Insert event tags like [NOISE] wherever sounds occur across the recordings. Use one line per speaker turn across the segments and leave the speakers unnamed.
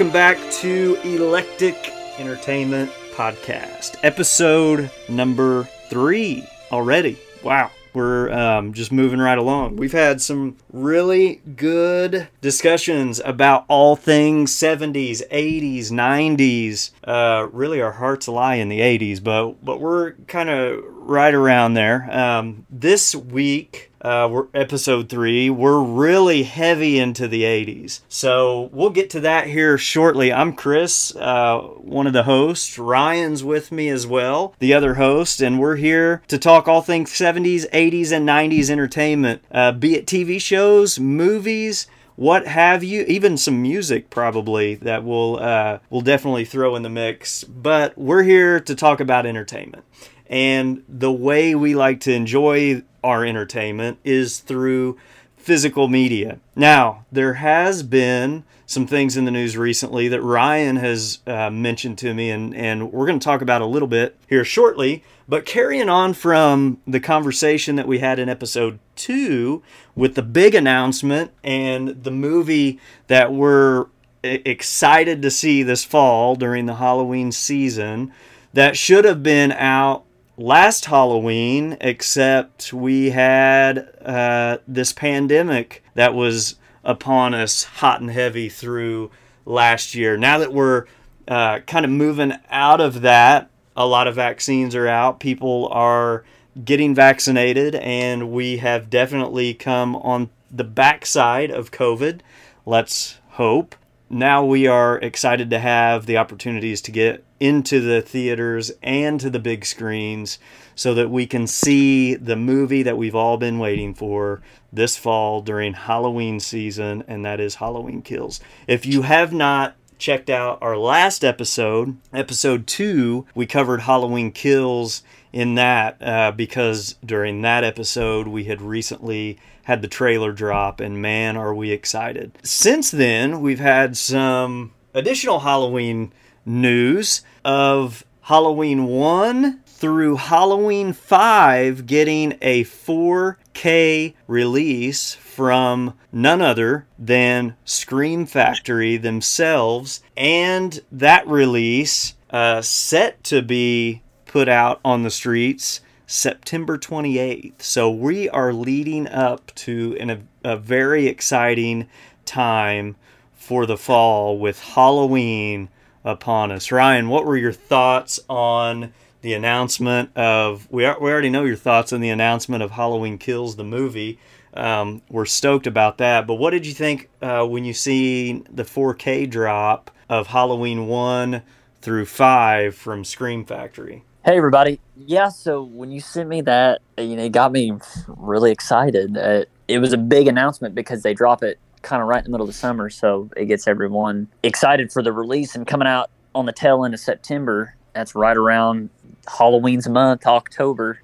Welcome back to Electric Entertainment Podcast, episode number three already. Wow. We're um, just moving right along. We've had some really good discussions about all things 70s, 80s, 90s. Uh, really, our hearts lie in the 80s, but but we're kind of right around there. Um, this week, uh, we're episode three. We're really heavy into the 80s. So we'll get to that here shortly. I'm Chris, uh, one of the hosts. Ryan's with me as well, the other host, and we're here to talk all things 70s, 80s, and 90s entertainment, uh, be it TV shows, movies what have you even some music probably that we'll uh, we'll definitely throw in the mix but we're here to talk about entertainment and the way we like to enjoy our entertainment is through physical media. Now, there has been some things in the news recently that Ryan has uh, mentioned to me, and, and we're going to talk about a little bit here shortly. But carrying on from the conversation that we had in episode two with the big announcement and the movie that we're excited to see this fall during the Halloween season that should have been out last Halloween, except we had uh, this pandemic that was upon us hot and heavy through last year. Now that we're uh, kind of moving out of that, a lot of vaccines are out. People are getting vaccinated, and we have definitely come on the backside of COVID. Let's hope. Now we are excited to have the opportunities to get into the theaters and to the big screens so that we can see the movie that we've all been waiting for this fall during Halloween season, and that is Halloween Kills. If you have not checked out our last episode, episode two, we covered Halloween Kills in that uh, because during that episode we had recently had the trailer drop, and man, are we excited. Since then, we've had some additional Halloween news of Halloween 1 through Halloween 5 getting a 4K release from none other than Scream Factory themselves, and that release uh, set to be put out on the streets September 28th. So we are leading up to an, a, a very exciting time for the fall with Halloween upon us. Ryan, what were your thoughts on the announcement of? We, are, we already know your thoughts on the announcement of Halloween Kills the movie. Um, we're stoked about that. But what did you think uh, when you see the 4K drop of Halloween 1 through 5 from Scream Factory?
Hey everybody! Yeah, so when you sent me that, you know, it got me really excited. Uh, it was a big announcement because they drop it kind of right in the middle of the summer, so it gets everyone excited for the release and coming out on the tail end of September. That's right around Halloween's month, October.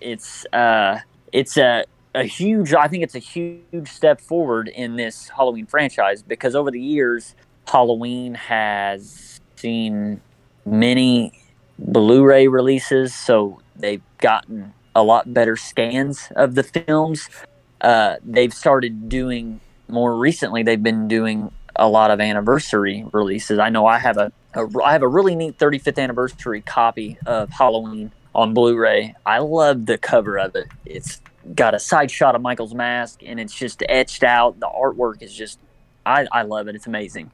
It's uh, it's a a huge. I think it's a huge step forward in this Halloween franchise because over the years, Halloween has seen many Blu-ray releases, so they've gotten a lot better scans of the films. Uh, they've started doing more recently they've been doing a lot of anniversary releases. I know I have a, a I have a really neat 35th anniversary copy of Halloween on Blu-ray. I love the cover of it. It's got a side shot of Michael's mask and it's just etched out. The artwork is just I, I love it. It's amazing.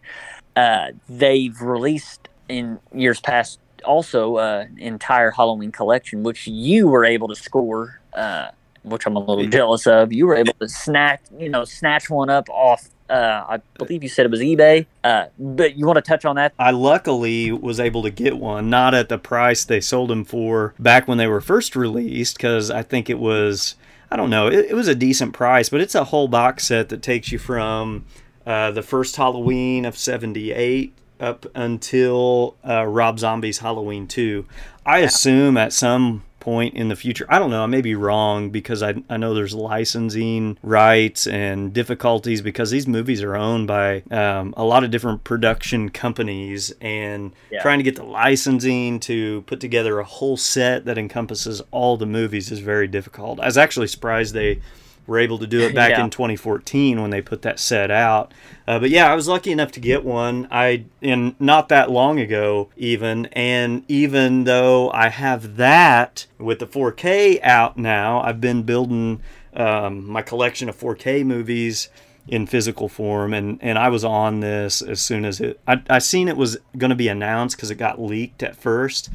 Uh, they've released in years past also uh, entire Halloween collection, which you were able to score uh, which I'm a little jealous of. You were able to snatch, you know, snatch one up off. Uh, I believe you said it was eBay. Uh, but you want to touch on that?
I luckily was able to get one, not at the price they sold them for back when they were first released, because I think it was, I don't know, it, it, was a decent price, but it's a whole box set that takes you from uh, the first Halloween of '78 up until uh, Rob Zombie's Halloween 2. I assume at some point in the future. I don't know. I may be wrong because I, I know there's licensing rights and difficulties because these movies are owned by um, a lot of different production companies and yeah. trying to get the licensing to put together a whole set that encompasses all the movies is very difficult. I was actually surprised they were able to do it back [LAUGHS]
Yeah.
in 2014 when they put that set out. Uh, but yeah, I was lucky enough to get one. I and not that long ago even, and even though I have that with the 4K out now, I've been building um, my collection of 4K movies in physical form and and I was on this as soon as it I, I seen it was going to be announced because it got leaked at first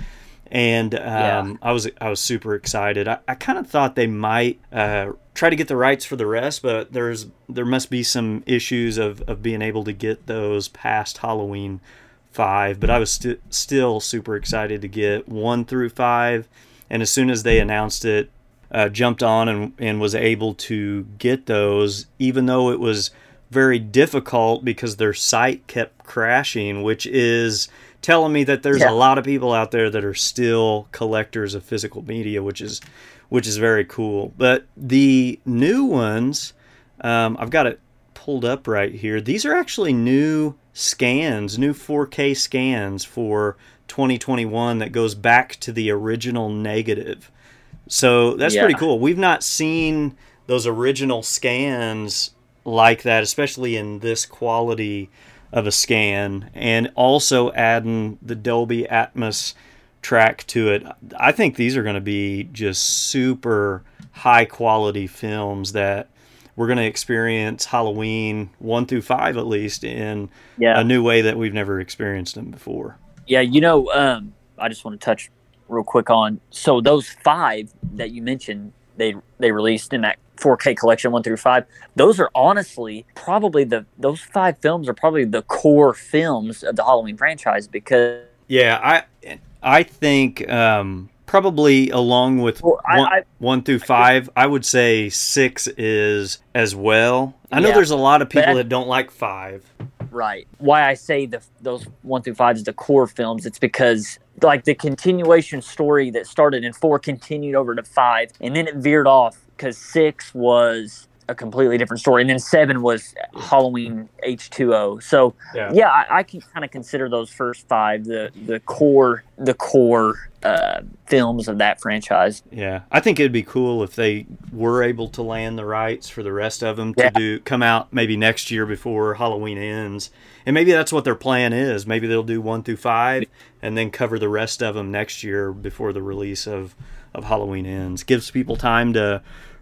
and um,
Yeah.
I was I was super excited. I, I kind of thought they might uh, try to get the rights for the rest, but there's there must be some issues of, of being able to get those past Halloween five. But I was st- still super excited to get one through five, and as soon as they announced it, uh, jumped on and and was able to get those, even though it was very difficult because their site kept crashing, which is telling me that there's
Yeah.
a lot of people out there that are still collectors of physical media, which is which is very cool. But the new ones, um, I've got it pulled up right here. These are actually new scans, new 4K scans for 2021 that goes back to the original negative. So that's
Yeah.
pretty cool. We've not seen those original scans like that, especially in this quality of a scan, and also adding the Dolby Atmos track to it. I think these are going to be just super high quality films that we're going to experience Halloween 1 through 5 at least in
Yeah.
a new way that we've never experienced them before.
Yeah, you know, um, I just want to touch real quick on so those five that you mentioned they they released in that 4K collection one through five. Those are honestly probably the those five films are probably the core films of the Halloween franchise because
Yeah, I I think um, probably along with
Well, I-
one,
I-
one through five, I would say six is as well. I know
Yeah,
there's a lot of people that don't like five.
right why I say the those one through five is the core films. It's because like the continuation story that started in four continued over to five, and then it veered off because six was a completely different story, and then seven was Halloween H two O. So
Yeah.
yeah, I, I can kind of consider those first five the the core the core uh, films of that franchise.
Yeah, I think it'd be cool if they were able to land the rights for the rest of them to
Yeah.
do come out maybe next year before Halloween ends, and maybe that's what their plan is. Maybe they'll do one through five and then cover the rest of them next year before the release of of Halloween ends. Gives people time to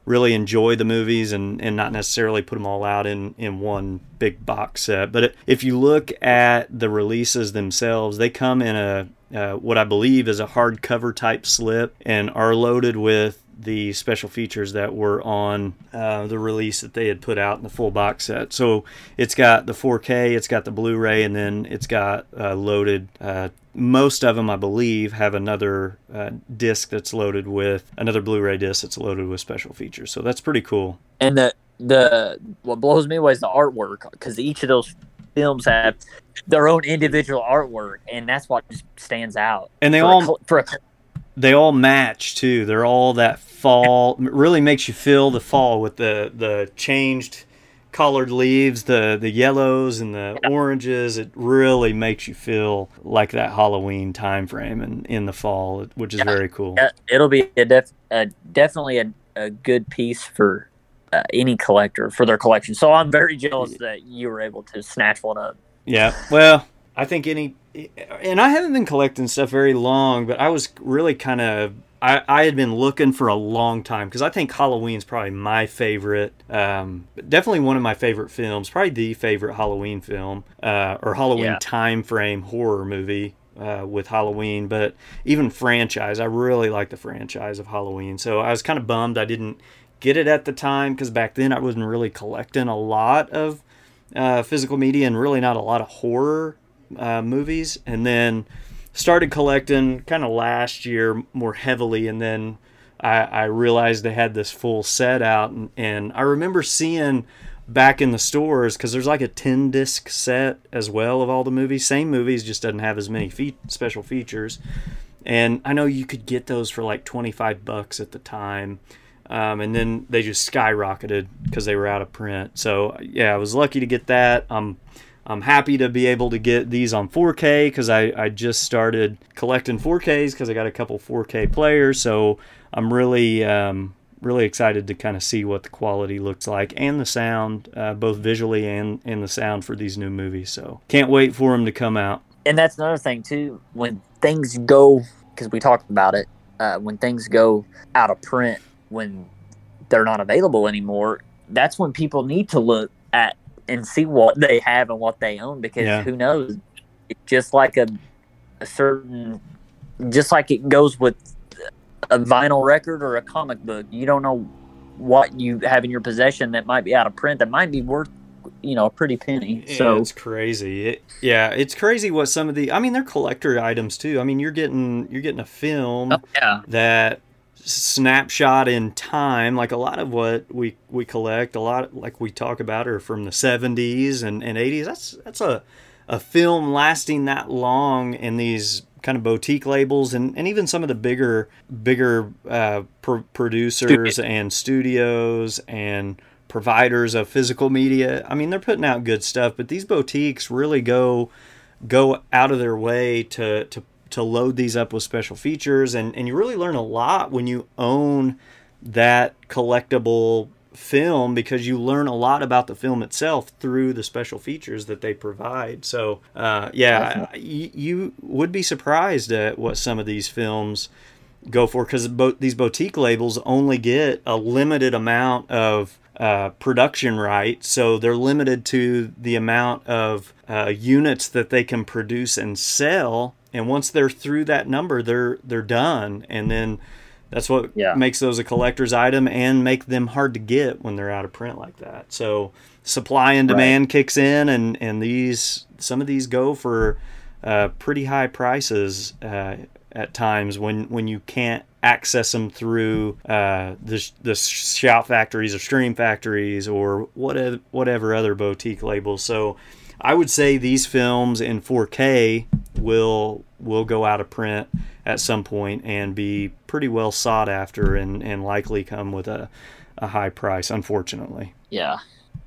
really enjoy the movies and, and not necessarily put them all out in, in one big box set. But if you look at the releases themselves, they come in a uh, what I believe is a hardcover type slip and are loaded with the special features that were on uh, the release that they had put out in the full box set. So it's got the 4K, it's got the Blu-ray, and then it's got uh, loaded. Uh, most of them, I believe, have another uh, disc that's loaded with another Blu-ray disc that's loaded with special features. So that's pretty cool.
And the the what blows me away is the artwork because each of those films have their own individual artwork, and that's what just stands out.
And they all
a, for a,
they all match too. They're all that fall. it really makes you feel the fall with the the changed colored leaves, the the yellows and the oranges. It really makes you feel like that Halloween time frame in, in the fall, which is very cool.
yeah, it'll be a, def, a definitely a, a good piece for uh, any collector for their collection. So I'm very jealous that you were able to snatch one up.
Yeah. Well, I think any, and I haven't been collecting stuff very long, but I was really kind of. I, I had been looking for a long time because I think Halloween's probably my favorite, um, definitely one of my favorite films, probably the favorite Halloween film uh, or Halloween
Yeah.
time frame horror movie uh, with Halloween. But even franchise, I really like the franchise of Halloween. So I was kind of bummed I didn't get it at the time because back then I wasn't really collecting a lot of uh, physical media and really not a lot of horror uh, movies. And then started collecting kind of last year more heavily. And then I, I realized they had this full set out. And, and I remember seeing back in the stores because there's like a 10 disc set as well of all the movies. Same movies, just doesn't have as many fe- special features. And I know you could get those for like 25 bucks at the time. Um, and then they just skyrocketed because they were out of print. So yeah, I was lucky to get that. I'm I'm happy to be able to get these on 4K because I, I just started collecting 4Ks because I got a couple 4K players. So I'm really um, really excited to kind of see what the quality looks like and the sound, uh, both visually and and the sound for these new movies. So can't wait for them to come out.
And that's another thing too. When things go, because we talked about it, uh, when things go out of print, when they're not available anymore, that's when people need to look at and see what they have and what they own because
Yeah.
who knows? Just like a, a certain, just like it goes with a vinyl record or a comic book, you don't know what you have in your possession that might be out of print that might be worth, you know, a pretty penny.
Yeah,
So
it's crazy. It, yeah, it's crazy what some of the. I mean, they're collector items too. I mean, you're getting you're getting a film
Oh, yeah,
that snapshot in time like a lot of what we we collect a lot like we talk about are from the 70s and, and 80s that's that's a a film lasting that long in these kind of boutique labels and, and even some of the bigger bigger uh, pr- producers and studios and providers of physical media. I mean they're putting out good stuff but these boutiques really go go out of their way to to to load these up with special features and and you really learn a lot when you own that collectible film because you learn a lot about the film itself through the special features that they provide so uh, yeah you, you would be surprised at what some of these films go for because bo- these boutique labels only get a limited amount of uh, production rights, so they're limited to the amount of uh, units that they can produce and sell. And once they're through that number, they're they're done. And then that's what
Yeah.
makes those a collector's item and make them hard to get when they're out of print like that. So supply and demand kicks in, and and these some of these go for uh, pretty high prices uh, at times when when you can't access them through uh, the the shout factories or scream factories or whatever whatever other boutique labels. So I would say these films in 4K will will go out of print at some point and be pretty well sought after and, and likely come with a, a high price, unfortunately.
yeah.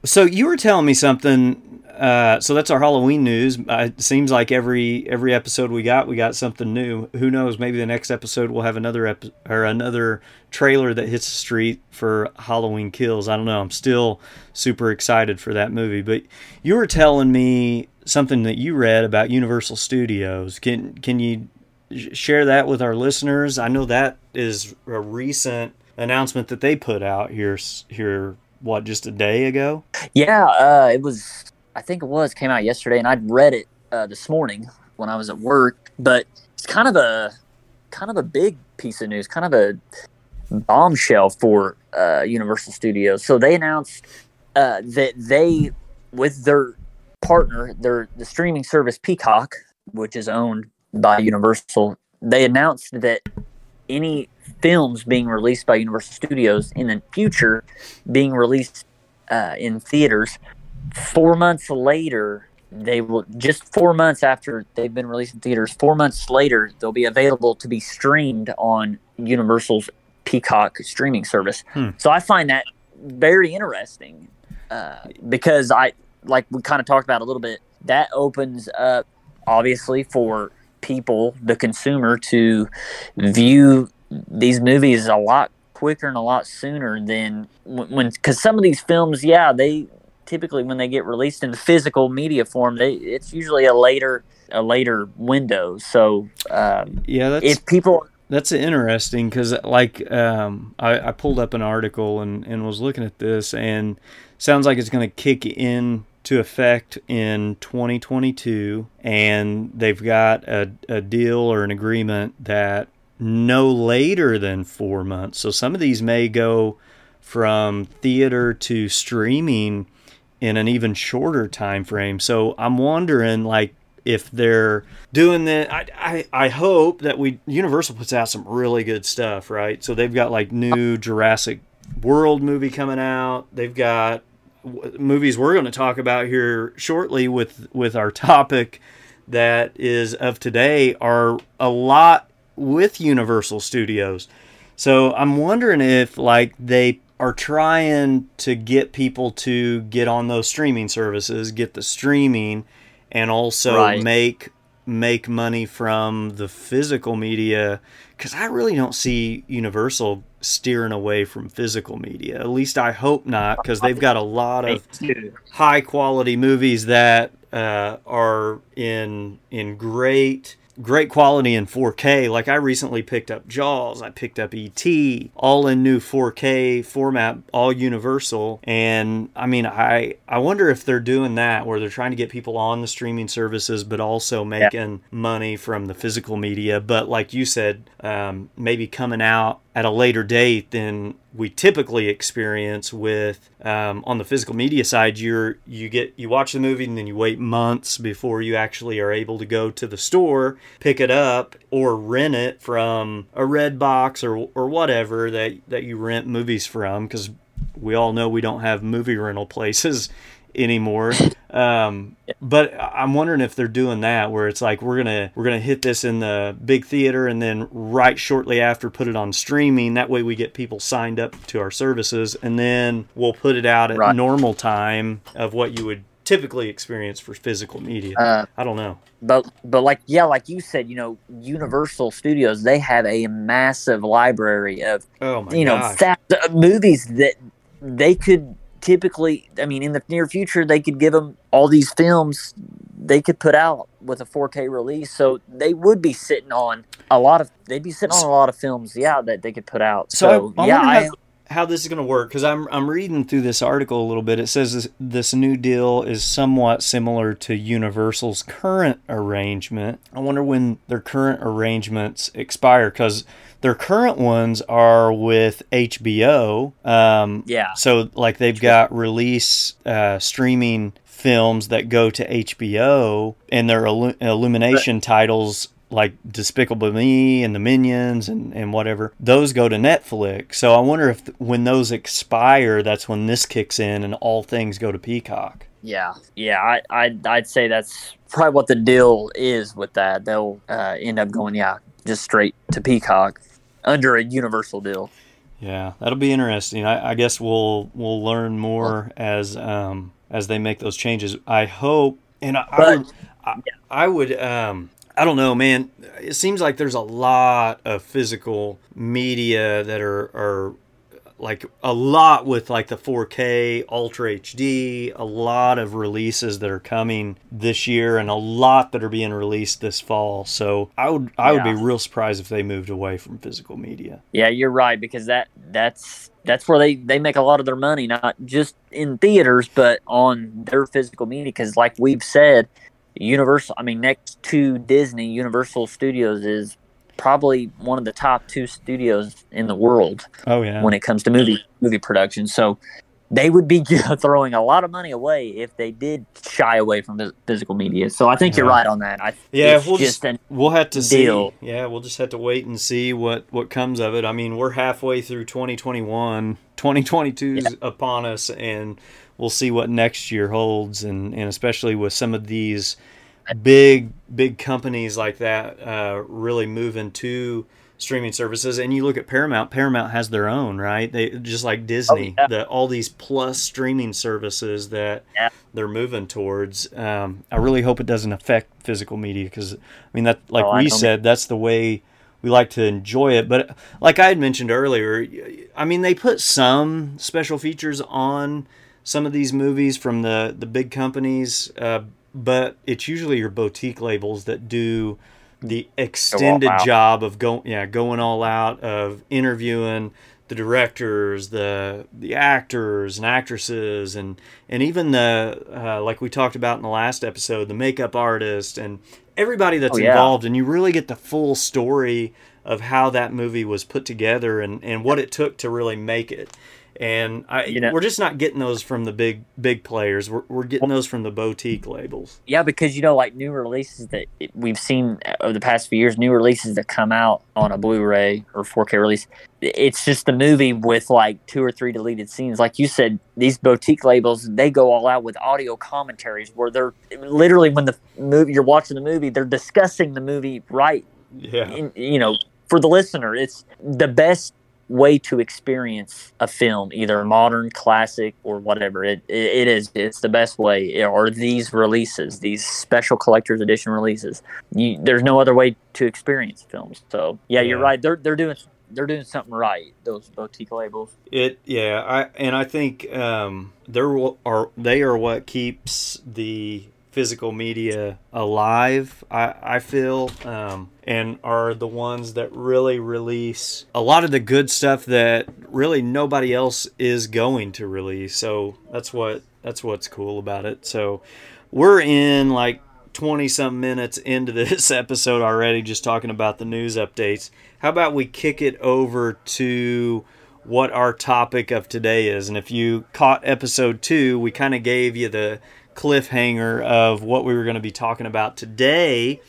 So you were telling me something. Uh, so that's our Halloween news. Uh, it seems like every every episode we got, we got something new. Who knows? Maybe the next episode we'll have another ep- or another trailer that hits the street for Halloween Kills. I don't know. I'm still super excited for that movie. But you were telling me something that you read about Universal Studios. Can can you share that with our listeners? I know that is a recent announcement that they put out here here what just a day ago.
Yeah, uh, it was. I think it was came out yesterday, and I'd read it uh, this morning when I was at work. But it's kind of a kind of a big piece of news, kind of a bombshell for uh, Universal Studios. So they announced uh, that they, with their partner, their the streaming service Peacock, which is owned by Universal, they announced that any films being released by Universal Studios in the future being released uh, in theaters four months later they will just four months after they've been released in theaters four months later they'll be available to be streamed on universal's peacock streaming service
Hmm.
so i find that very interesting uh, because i like we kind of talked about a little bit that opens up obviously for people the consumer to view these movies a lot quicker and a lot sooner than when because some of these films yeah they typically when they get released in the physical media form they it's usually a later a later window. So um,
Yeah, that's
if people
That's interesting because, like, um, I, I pulled up an article and, and was looking at this, and sounds like it's going to kick in to effect in 2022, and they've got a, a deal or an agreement that no later than four months. So some of these may go from theater to streaming in an even shorter time frame. So I'm wondering, like, if they're doing that, I, I, I hope that we Universal puts out some really good stuff, right? So they've got like new Jurassic World movie coming out. They've got w- movies we're going to talk about here shortly with with our topic that is of today are a lot with Universal Studios. So I'm wondering if like they are trying to get people to get on those streaming services, get the streaming and also
Right.
make make money from the physical media because I really don't see Universal steering away from physical media. At least I hope not, because they've got a lot of high quality movies that uh, are in in great great quality in 4K. Like I recently picked up Jaws, I picked up ET, all in new 4K format, all universal. And I mean, I I wonder if they're doing that where they're trying to get people on the streaming services, but also making yeah. money from the physical media. But like you said, um, maybe coming out at a later date than we typically experience with um, on the physical media side you're you get you watch the movie and then you wait months before you actually are able to go to the store pick it up or rent it from a Redbox or or whatever that that you rent movies from because we all know we don't have movie rental places anymore. Um, but I'm wondering if they're doing that where it's like we're gonna we're gonna hit this in the big theater and then right shortly after put it on streaming. That way we get people signed up to our services and then we'll put it out at right. normal time of what you would typically experience for physical media. Uh, I don't know.
But but like yeah, like you said, you know, Universal Studios they have a massive library of
oh
you
gosh.
know movies that they could typically, I mean, in the near future, they could give them all these films they could put out with a 4K release. So they would be sitting on a lot of, they'd be sitting on a lot of films, yeah, that they could put out. So, so I, I yeah, I,
how this is going to work because I'm I'm reading through this article a little bit. It says this, this, new deal is somewhat similar to Universal's current arrangement. I wonder when their current arrangements expire because their current ones are with HBO. Um,
yeah.
So like they've got release uh, streaming films that go to HBO, and their Illu- Illumination titles like Despicable Me and the Minions and, and whatever, those go to Netflix. So I wonder if when those expire, that's when this kicks in and all things go to Peacock.
Yeah, yeah, I, I'd, I'd say that's probably what the deal is with that. They'll uh, end up going, yeah, just straight to Peacock under a universal deal.
Yeah, that'll be interesting. I, I guess we'll we'll learn more as um, as they make those changes. I hope, and I, but, I would, I, yeah. I would um, I don't know, man. It seems like there's a lot of physical media that are, are like a lot with like the 4K Ultra HD, a lot of releases that are coming this year and a lot that are being released this fall. So I would I yeah. would be real surprised if they moved away from physical media.
Yeah, you're right because that that's that's where they they make a lot of their money not just in theaters but on their physical media because like we've said Universal, I mean, next to Disney, Universal Studios is probably one of the top two studios in the world.
Oh yeah.
When it comes to movie movie production, so they would be [LAUGHS] throwing a lot of money away if they did shy away from physical media. So I think yeah. you're right on that. I,
yeah, we'll just, just we'll have to deal. see. Yeah, we'll just have to wait and see what what comes of it. I mean, we're halfway through 2021. 2022 is yeah. upon us, and we'll see what next year holds, and and especially with some of these big big companies like that uh, really moving to streaming services and you look at paramount paramount has their own right they just like disney oh, yeah. the, all these plus streaming services that yeah. they're moving towards um, i really hope it doesn't affect physical media because i mean that like oh, we said that's the way we like to enjoy it but like i had mentioned earlier i mean they put some special features on some of these movies from the the big companies, uh, but it's usually your boutique labels that do the extended job of going yeah going all out of interviewing the directors, the the actors and actresses, and and even the uh, like we talked about in the last episode, the makeup artist and everybody that's oh, yeah. involved, and you really get the full story of how that movie was put together and and what it took to really make it and I, you know, we're just not getting those from the big big players. We're, we're getting those from the boutique labels.
Yeah, because you know, like new releases that we've seen over the past few years, new releases that come out on a Blu-ray or 4K release, it's just a movie with like two or three deleted scenes. Like you said, these boutique labels they go all out with audio commentaries where they're literally when the movie you're watching the movie, they're discussing the movie right.
Yeah,
in, you know, for the listener, it's the best way to experience a film, either modern, classic, or whatever. It, it, it is. It's the best way. Or these releases, these special collector's edition releases. You, there's no other way to experience films. So yeah, yeah, you're right. They're they're doing they're doing something right. Those boutique labels.
It yeah. I and I think um, they're are they are what keeps the physical media alive. I I feel. Um, and are the ones that really release a lot of the good stuff that really nobody else is going to release. So that's what that's what's cool about it. So we're in like 20 some minutes into [LAUGHS] this episode already just talking about the news updates. How about we kick it over to what our topic of today is? And if you caught episode 2, we kind of gave you the cliffhanger of what we were going to be talking about today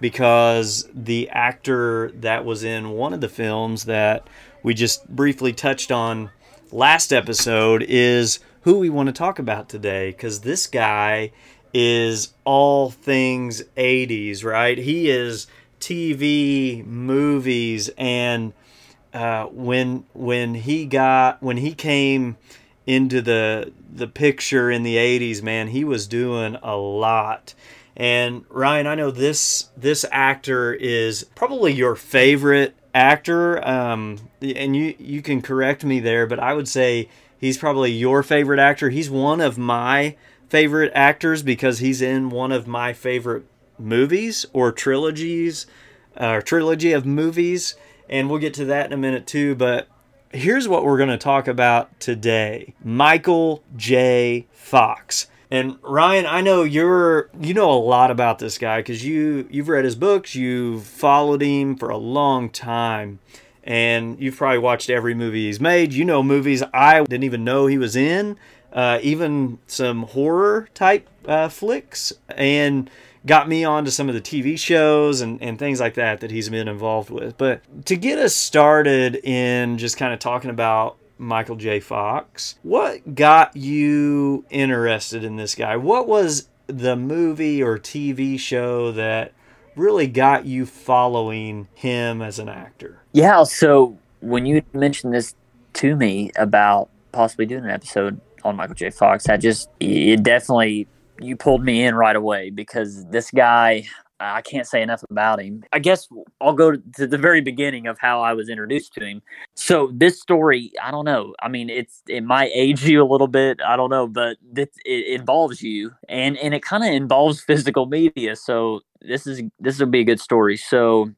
because the actor that was in one of the films that we just briefly touched on last episode is who we want to talk about today because this guy is all things 80s, right? He is TV, movies, and uh, when when he got when he came into the the picture in the 80s, man, he was doing a lot. And Ryan, I know this this actor is probably your favorite actor, um, and you you can correct me there, but I would say he's probably your favorite actor. He's one of my favorite actors because he's in one of my favorite movies or trilogies, or uh, trilogy of movies, and we'll get to that in a minute too. But here's what we're going to talk about today: Michael J. Fox. And Ryan, I know you're you know a lot about this guy because you you've read his books, you've followed him for a long time, and you've probably watched every movie he's made. You know movies I didn't even know he was in, uh, even some horror type uh, flicks, and got me onto some of the TV shows and, and things like that that he's been involved with. But to get us started in just kind of talking about Michael J. Fox. What got you interested in this guy? What was the movie or TV show that really got you following him as an actor?
Yeah, so when you mentioned this to me about possibly doing an episode on Michael J. Fox, I just, it definitely, you pulled me in right away because this guy, I can't say enough about him. I guess I'll go to the very beginning of how I was introduced to him. So this story, I don't know. I mean, it's it might age you a little bit. I don't know, but it, it involves you, and and it kind of involves physical media. So this is this will be a good story. So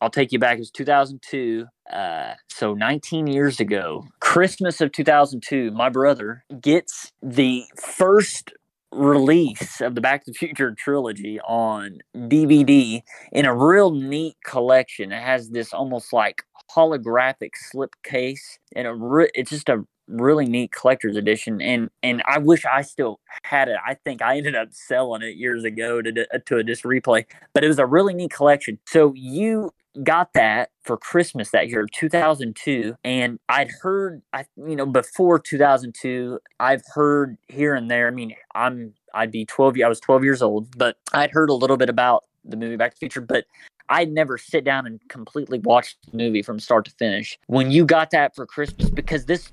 I'll take you back. It was 2002. Uh, so 19 years ago, Christmas of 2002, my brother gets the first release of the Back to the Future trilogy on DVD in a real neat collection. It has this almost like holographic slip case, and a re- it's just a really neat collector's edition. And and I wish I still had it. I think I ended up selling it years ago to to a disc replay, but it was a really neat collection. So you got that for Christmas that year, 2002, and I'd heard, I you know, before 2002, I've heard here and there. I mean, I'm I'd be 12. I was 12 years old, but I'd heard a little bit about the movie Back to the Future, but I'd never sit down and completely watch the movie from start to finish. When you got that for Christmas, because this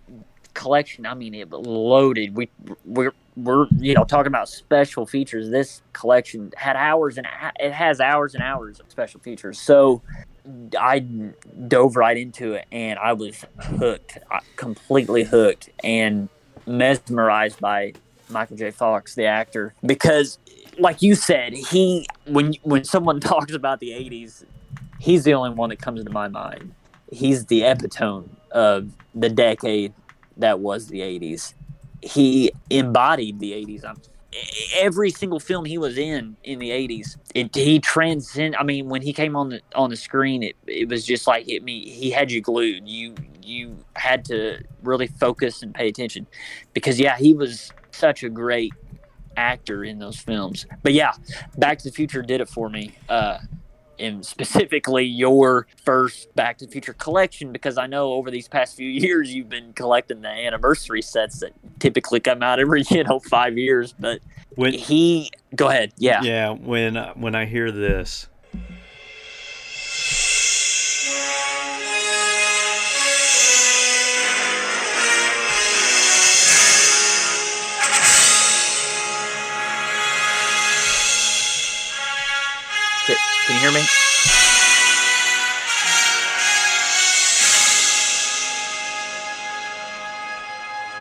collection, I mean, it loaded. We we're we're you know talking about special features. This collection had hours and it has hours and hours of special features. So I dove right into it and I was hooked, uh, completely hooked and mesmerized by Michael J. Fox, the actor, because like you said, he when when someone [LAUGHS] talks about the '80s, he's the only one that comes into my mind. He's the epitome of the decade that was the '80s. He embodied the '80s. I'm every single film he was in in the 80s it, he transcend i mean when he came on the on the screen it, it was just like hit me. He had you glued. You you had to really focus and pay attention because yeah he was such a great actor in those films. But yeah back to the future did it for me. Uh and specifically your first Back to the Future collection because I know over these past few [LAUGHS] years you've been collecting the anniversary sets that typically come out every [LAUGHS] you know five years. But when he go ahead, yeah,
yeah. When when I hear this,
hear me?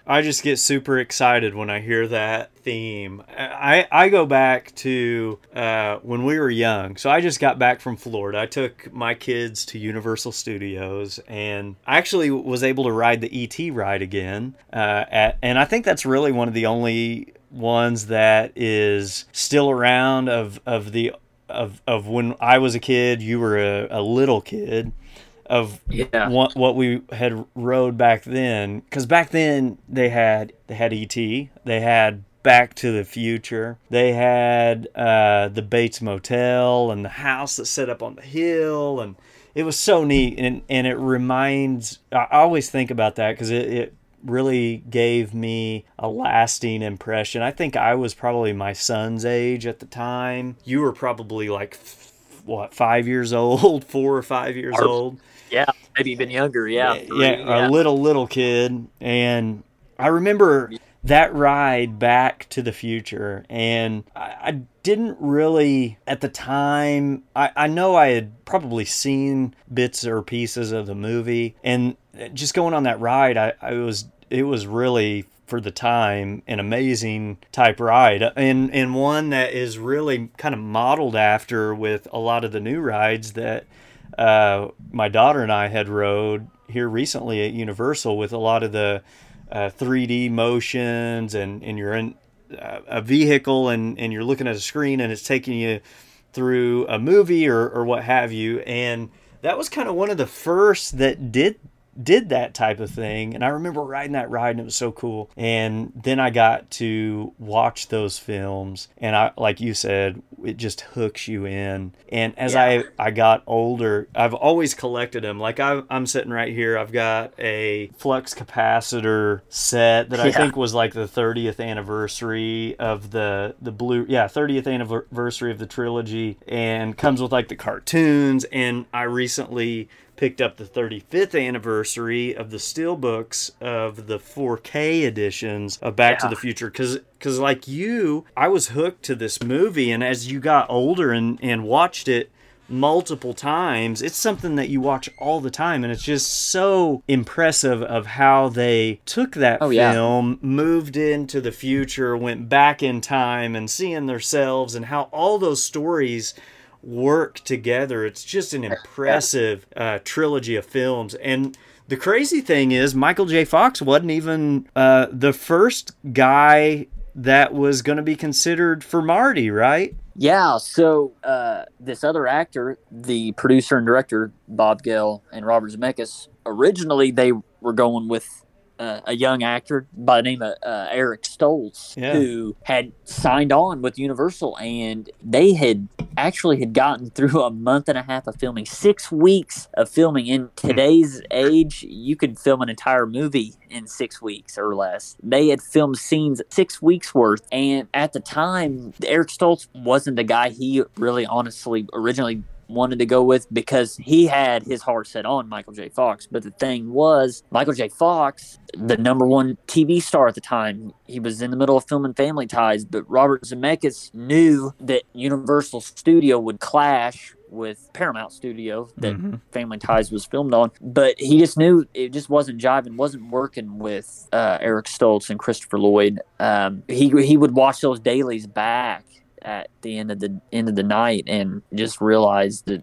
I just get super excited when I hear that theme. I, I go back to uh, when we were young. So I just got back from Florida. I took my kids to Universal Studios and I actually was able to ride the ET ride again. Uh, at, and I think that's really one of the only ones that is still around of, of the of, of when I was a kid, you were a, a little kid of
Yeah.
what what we had rode back then because back then they had they had ET they had Back to the Future they had uh, the Bates Motel and the house that's set up on the hill and it was so neat and and it reminds I always think about that because it, it really gave me a lasting impression I think I was probably my son's age at the time you were probably like what five years [LAUGHS] old four or five years
Or-
old
Yeah, maybe even younger. Yeah,
yeah,
three,
a little little kid, and I remember that ride back to the future, and I, I didn't really at the time. I, I know I had probably seen bits or pieces of the movie, and just going on that ride, I, I was it was really for the time an amazing type ride and and one that is really kind of modeled after with a lot of the new rides that uh, my daughter and I had rode here recently at Universal with a lot of the uh, 3D motions, and, and you're in uh, a vehicle and, and you're looking at a screen and it's taking you through a movie or, or what have you. And that was kind of one of the first that did did that type of thing and i remember riding that ride and it was so cool and then i got to watch those films and i like you said it just hooks you in and as
Yeah.
i i got older i've always collected them like I, i'm sitting right here i've got a flux capacitor set that i
Yeah.
think was like the 30th anniversary of the the blue yeah 30th anniversary of the trilogy and comes with like the cartoons and i recently picked up the 35th anniversary of the steelbooks of the 4K editions of Back to the Future cuz cuz like you I was hooked to this movie and as you got older and and watched it multiple times it's something that you watch all the time and it's just so impressive of how they took that
Oh, yeah.
film moved into the future went back in time and seeing themselves and how all those stories work together. It's just an [LAUGHS] impressive uh, trilogy of films. And the crazy thing is, Michael J. Fox wasn't even uh, the first guy that was going to be considered for Marty, right?
Yeah, so uh, this other actor, the producer and director Bob Gale and Robert Zemeckis, originally they were going with uh, a young actor by the name of uh, Eric Stoltz,
Yeah.
who had signed on with Universal, and they had actually had gotten through a month and a half of filming, six weeks of filming. In today's age, you could film an entire movie in six weeks or less. They had filmed scenes six weeks worth, and at the time, Eric Stoltz wasn't the guy he really honestly originally wanted to go with because he had his heart set on Michael J. Fox. But the thing was, Michael J. Fox, the number one TV star at the time, he was in the middle of filming Family Ties, but Robert Zemeckis knew that Universal Studio would clash with Paramount Studio that
Mhm.
Family Ties was filmed on, but he just knew it just wasn't jiving, wasn't working with uh, Eric Stoltz and Christopher Lloyd. Um, he he would watch those dailies back at the end of the end of the night and just realize that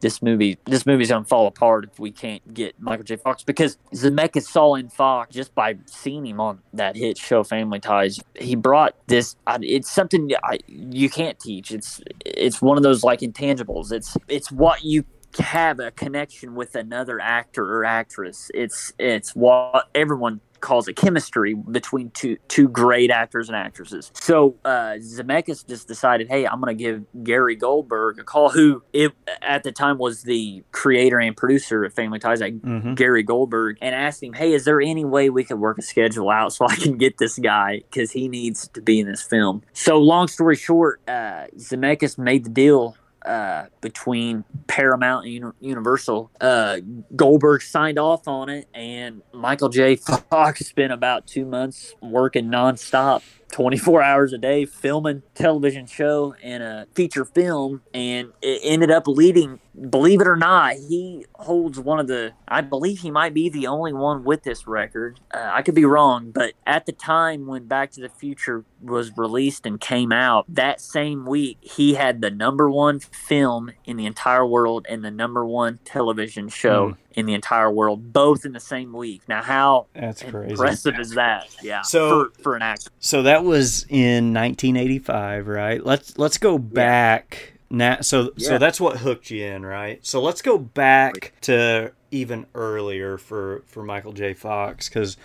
this movie this movie's gonna fall apart if we can't get Michael J. Fox because Zemeckis saw in Fox just by seeing him on that hit show Family Ties. He brought this. It's something I, you can't teach. It's it's one of those like intangibles. It's it's what you have a connection with another actor or actress. It's it's what everyone calls a chemistry between two two great actors and actresses. So uh, Zemeckis just decided, hey, I'm gonna give Gary Goldberg a call, who it, at the time was the creator and producer of Family Ties, like
Mhm.
Gary Goldberg, and asked him, hey, is there any way we could work a schedule out so I can get this guy because he needs to be in this film. So long story short, uh, Zemeckis made the deal uh, between Paramount and Universal. Uh, Goldberg signed off on it, and Michael J. Fox spent about two months working nonstop 24 hours a day filming television show and a feature film and it ended up leading believe it or not he holds one of the i believe he might be the only one with this record uh, i could be wrong but at the time when back to the future was released and came out that same week he had the number one film in the entire world and the number one television show
Hmm.
in the entire world both in the same week now how
That's crazy.
impressive is that yeah
So-
for, for an actor
So that was in 1985, right? Let's let's go back now. So so that's what hooked you in, right? So let's go back to even earlier for for Michael J. Fox because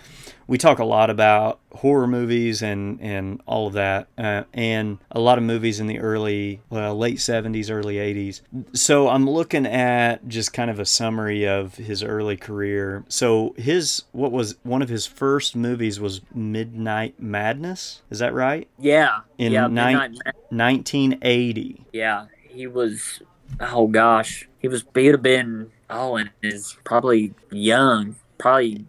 we talk a lot about horror movies and and all of that, uh, and a lot of movies in the early well late 70s, early 80s. So I'm looking at just kind of a summary of his early career. So his what was one of his first movies was Midnight Madness. Is that right?
Yeah.
In
yeah. Midnight
1980.
yeah. He was. Oh gosh, he was. He'd have been. Oh, and is probably young, probably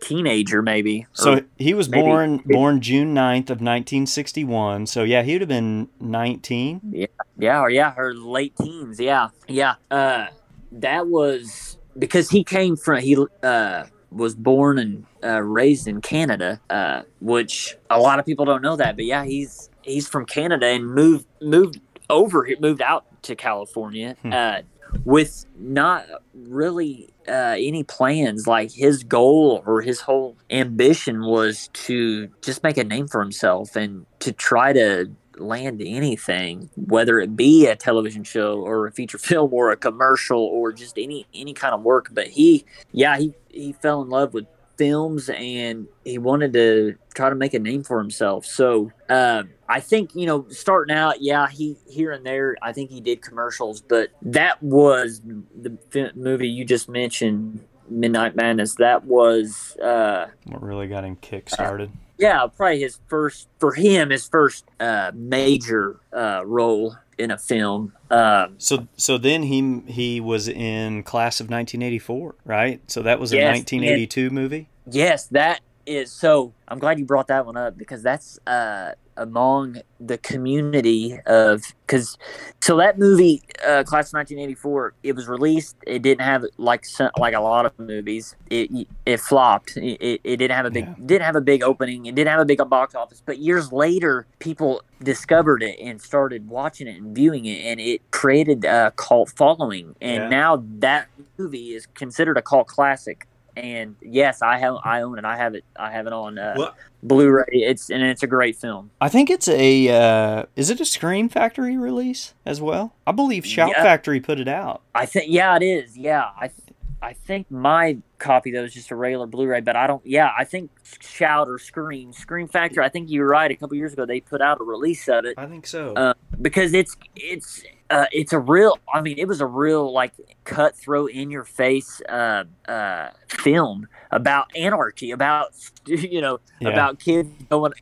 teenager, maybe.
So he was
maybe-
born born June 9th of 1961. So yeah, he would have been 19.
yeah, or yeah, her late teens. Yeah, yeah. Uh, that was because he came from he uh was born and uh, raised in Canada, uh, which a lot of people don't know that. But yeah, he's he's from Canada and moved moved over he moved out to California
Hmm.
uh, with not really uh, any plans. Like his goal or his whole ambition was to just make a name for himself and to try to land anything, whether it be a television show or a feature [LAUGHS] film or a commercial or just any any kind of work. But he, yeah, he he fell in love with films and he wanted to try to make a name for himself. So uh, I think you know, starting out, yeah, he here and there, I think he did commercials, but that was the fi- movie you just mentioned. Midnight Madness. That was, uh,
What really got him kick started?
yeah, probably his first for him, his first uh, major uh, role in a film. Um,
So so then he he was in Class of 1984, right? So that was a
Yes,
1982 movie.
Yes, that is so. I'm glad you brought that one up because that's uh, among the community of because so that movie, uh, Class of 1984, it was released. It didn't have like some, like a lot of movies. It it flopped. It, it, it didn't have a big
Yeah.
didn't have a big opening. It didn't have a big box office. But years later, people discovered it and started watching it and viewing it, and it created a cult following. And
Yeah.
now that movie is considered a cult classic and yes, I have I own it. I have it. I have it on uh,
Well-
Blu-ray. It's and it's a great film.
I think it's a uh, is it a Scream Factory release as well? I believe Shout
Yeah.
Factory put it out.
I think yeah, it is. Yeah, I th- I think my copy though is just a regular Blu-ray, but I don't. Yeah, I think Shout or Scream, Scream Factor. I think you're right. A couple years ago, they put out a release of it
I think so.
Uh, because it's it's uh, it's a real. I mean, it was a real like cutthroat, in your face uh, uh, film about anarchy, about [LAUGHS] you know
Yeah.
about kids going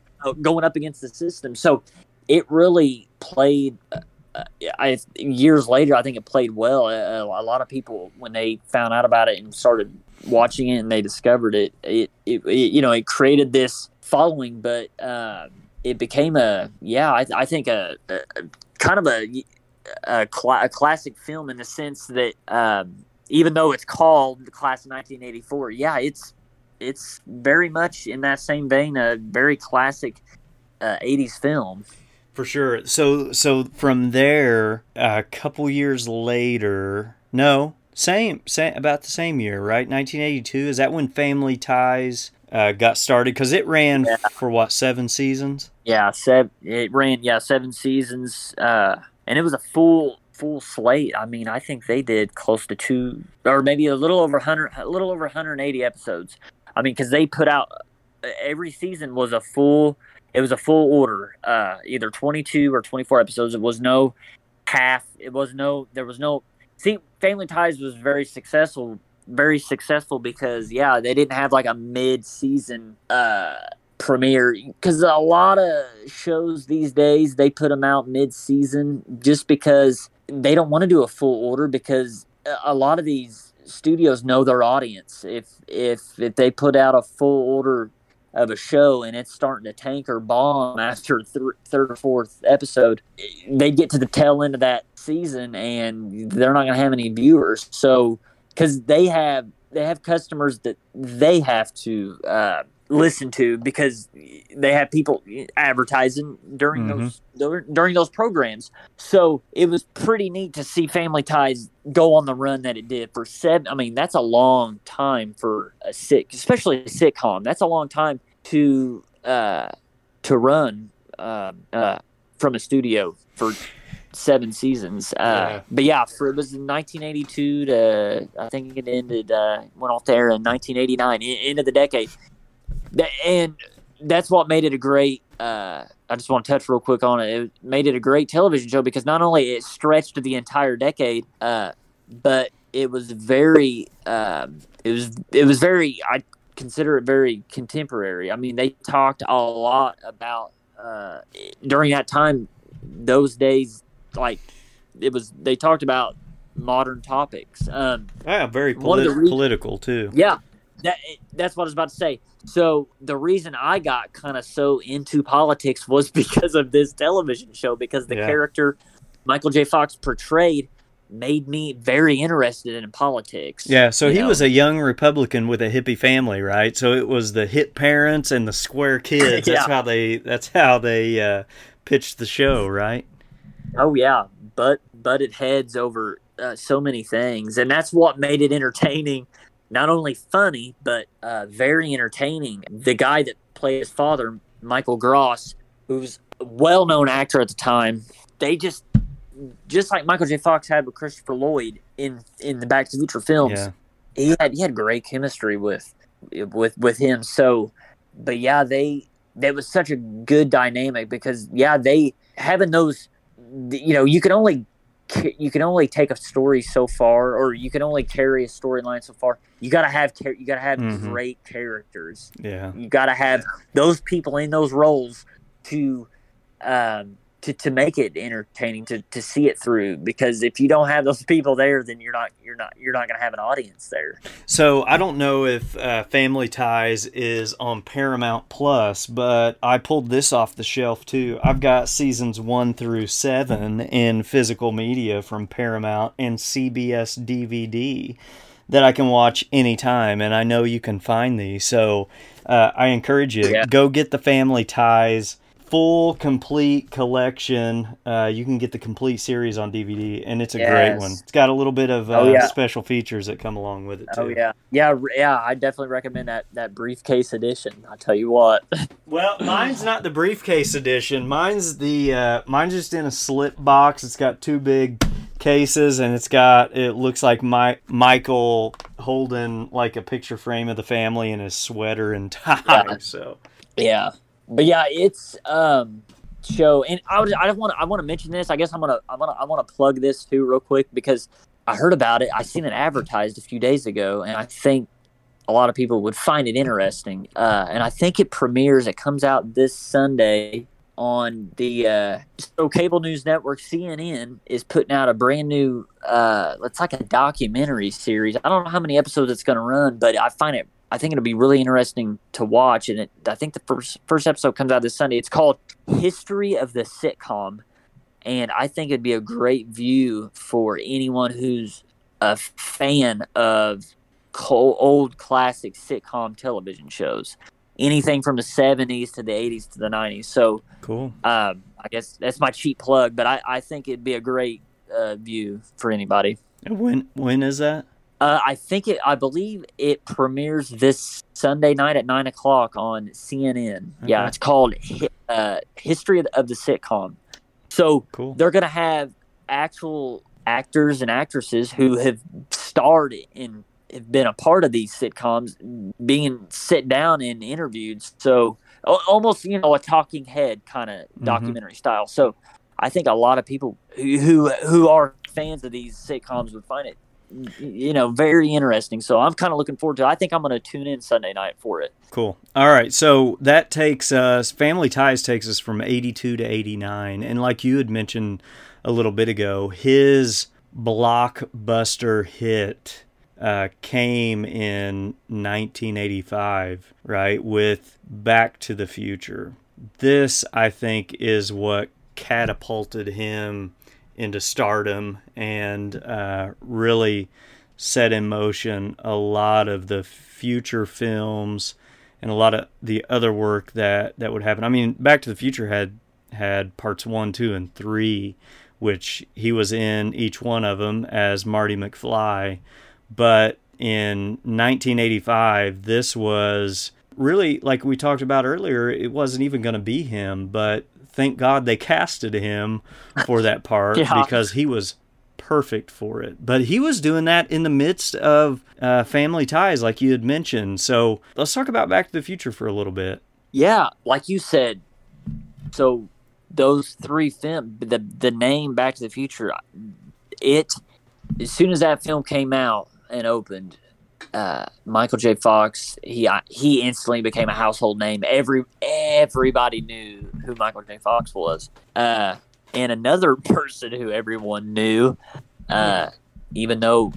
going up against the system. So it really played. Uh, uh, I years later, I think it played well. Uh, a lot of people when they found out about it and started watching it and they discovered it, it, it, it you know it created this following, but uh, it became a yeah, I, I think a, a, kind of a a, cla a classic film in the sense that um, even though it's called the Class of 1984, yeah, it's it's very much in that same vein, a very classic uh, 80s film.
For sure. So so from there, a couple years later, no, same, same about the same year, right? 1982. Is that when Family Ties uh, got started? Because it ran
Yeah.
for what seven seasons?
Yeah, seven. It ran yeah seven seasons, uh, and it was a full full slate. I mean, I think they did close to two or maybe a little over hundred, a little over 180 episodes. I mean, because they put out every season was a full. It was a full order, uh, either 22 or 24 episodes. It was no half. It was no. There was no. See, Family Ties was very successful. Very successful because yeah, they didn't have like a mid-season uh, premiere because a lot of shows these days they put them out mid-season just because they don't want to do a full order because a- lot of these studios know their audience if if if they put out a full order of a show and it's starting to tank or bomb after th- third or fourth episode, they get to the tail end of that season and they're not going to have any viewers. So, because they have they have customers that they have to uh, listen to because they have people advertising during mm-hmm. those during those programs. So it was pretty neat to see Family Ties go on the run that it did for seven. I mean, that's a long time for a sick, especially a sitcom. That's a long time to uh, to run uh, uh, from a studio for seven seasons. Uh, yeah. But yeah, for, it was in 1982 to I think it ended uh, went off there in 1989, end of the decade and that's what made it a great. Uh, I just want to touch real quick on it. It made it a great television show because not only it stretched the entire decade, uh, but it was very. Um, it was it was very. I consider it very contemporary. I mean, they talked a lot about uh, during that time, those days, like it was. They talked about modern topics. Um,
yeah, very politi- re- political too.
Yeah, that that's what I was about to say. So the reason I got kind of so into politics was [LAUGHS] because of this television show because the yeah. character Michael J. Fox portrayed made me very interested in politics.
Yeah, so he know? was a young Republican with a hippie family, right? So it was the hip parents and the square [LAUGHS] kids. That's yeah. how they that's how they uh, pitched the show, right?
Oh yeah, but butted heads over uh, so many things, and that's what made it entertaining not only funny but uh, very entertaining. The guy that played his father, Michael Gross, who's a well-known actor at the time, they just just like Michael J. Fox had with Christopher Lloyd in in the Back to the Future films. Yeah. He had he had great chemistry with with with him. So, but yeah, they that was such a good dynamic because yeah, they having those you know you can only you can only take a story so far, or you can only carry a storyline so far. You gotta have you gotta have mm-hmm. great characters.
Yeah,
you gotta have those people in those roles to um, to, to make it entertaining to, to see it through because if you don't have those [LAUGHS] people there then you're not you're not you're not going to have an audience there.
So i don't know if uh, family ties is on paramount plus but i pulled this off the shelf too. I've got seasons one through seven in physical media from paramount and cbs dvd that i can watch anytime and i know you can find these. So uh, i encourage you yeah. go get the family ties full complete collection. Uh, you can get the complete series on DVD, and it's a yes. great one. It's got a little bit of uh, oh, yeah. special features that come along with it
oh, too. Oh yeah, yeah, yeah. I definitely recommend that that briefcase edition. I tell you what. [LAUGHS]
well, mine's not the briefcase edition. Mine's the uh, mine's just in a slip box. It's got two big cases, and it's got it looks like my Michael holding like a picture frame of the family in his sweater and [LAUGHS] tie. Yeah. So
yeah, but yeah, it's um show, and I would I just want I want to mention this. I guess I'm gonna I'm gonna I want to plug this too real quick because I heard about it. I seen it advertised a few days ago, and I think a lot of people would find it interesting. Uh, and I think it premieres. It comes out this Sunday on the uh, so cable news network CNN is putting out a brand new. Uh, it's like a documentary series. I don't know how many episodes it's going to run, but I find it I think it'll be really interesting to watch. And it, I think the first first episode comes out this Sunday. It's called History of the Sitcom, and I think it'd be a great view for anyone who's a fan of old classic sitcom television shows. Anything from the '70s to the '80s to the '90s. So
cool.
Um, I guess that's my cheap plug, but I, I think it'd be a great uh, view for anybody.
When when is that?
Uh, I think it. I believe it premieres this Sunday night at nine o'clock on CNN. Okay. Yeah, it's called uh, "History of the, of the Sitcom." So
cool.
they're gonna have actual actors and actresses who have starred in have been a part of these sitcoms being sit down and interviewed. So almost you know a talking head kind of mm-hmm. documentary style. So I think a lot of people who, who who are fans of these sitcoms would find it you know, very interesting. So I'm kind of looking forward to. It. I think I'm going to tune in Sunday night for it.
Cool. All right. So that takes us. Family Ties takes us from 82 to 89, and like you had mentioned a little bit ago, his blockbuster hit uh, came in 1985, right, with Back to the Future. This, I think, is what catapulted him into stardom and uh, really set in motion a lot of the future films and a lot of the other work that that would happen. I mean, Back to the Future had had parts 1, 2 and 3 which he was in each one of them as Marty McFly, but in 1985 this was really like we talked about earlier, it wasn't even going to be him, but thank God they casted him for that [LAUGHS] part yeah. because he was perfect for it. But he was doing that in the midst of uh, family ties, like you had mentioned. So let's talk about Back to the Future for a little bit.
Yeah, like you said. So those three film, the the name Back to the Future, it as soon as that film came out and opened, uh, Michael J. Fox, he he instantly became a household name. Every everybody knew who Michael J. Fox was. Uh, and another [LAUGHS] person who everyone knew, uh, even though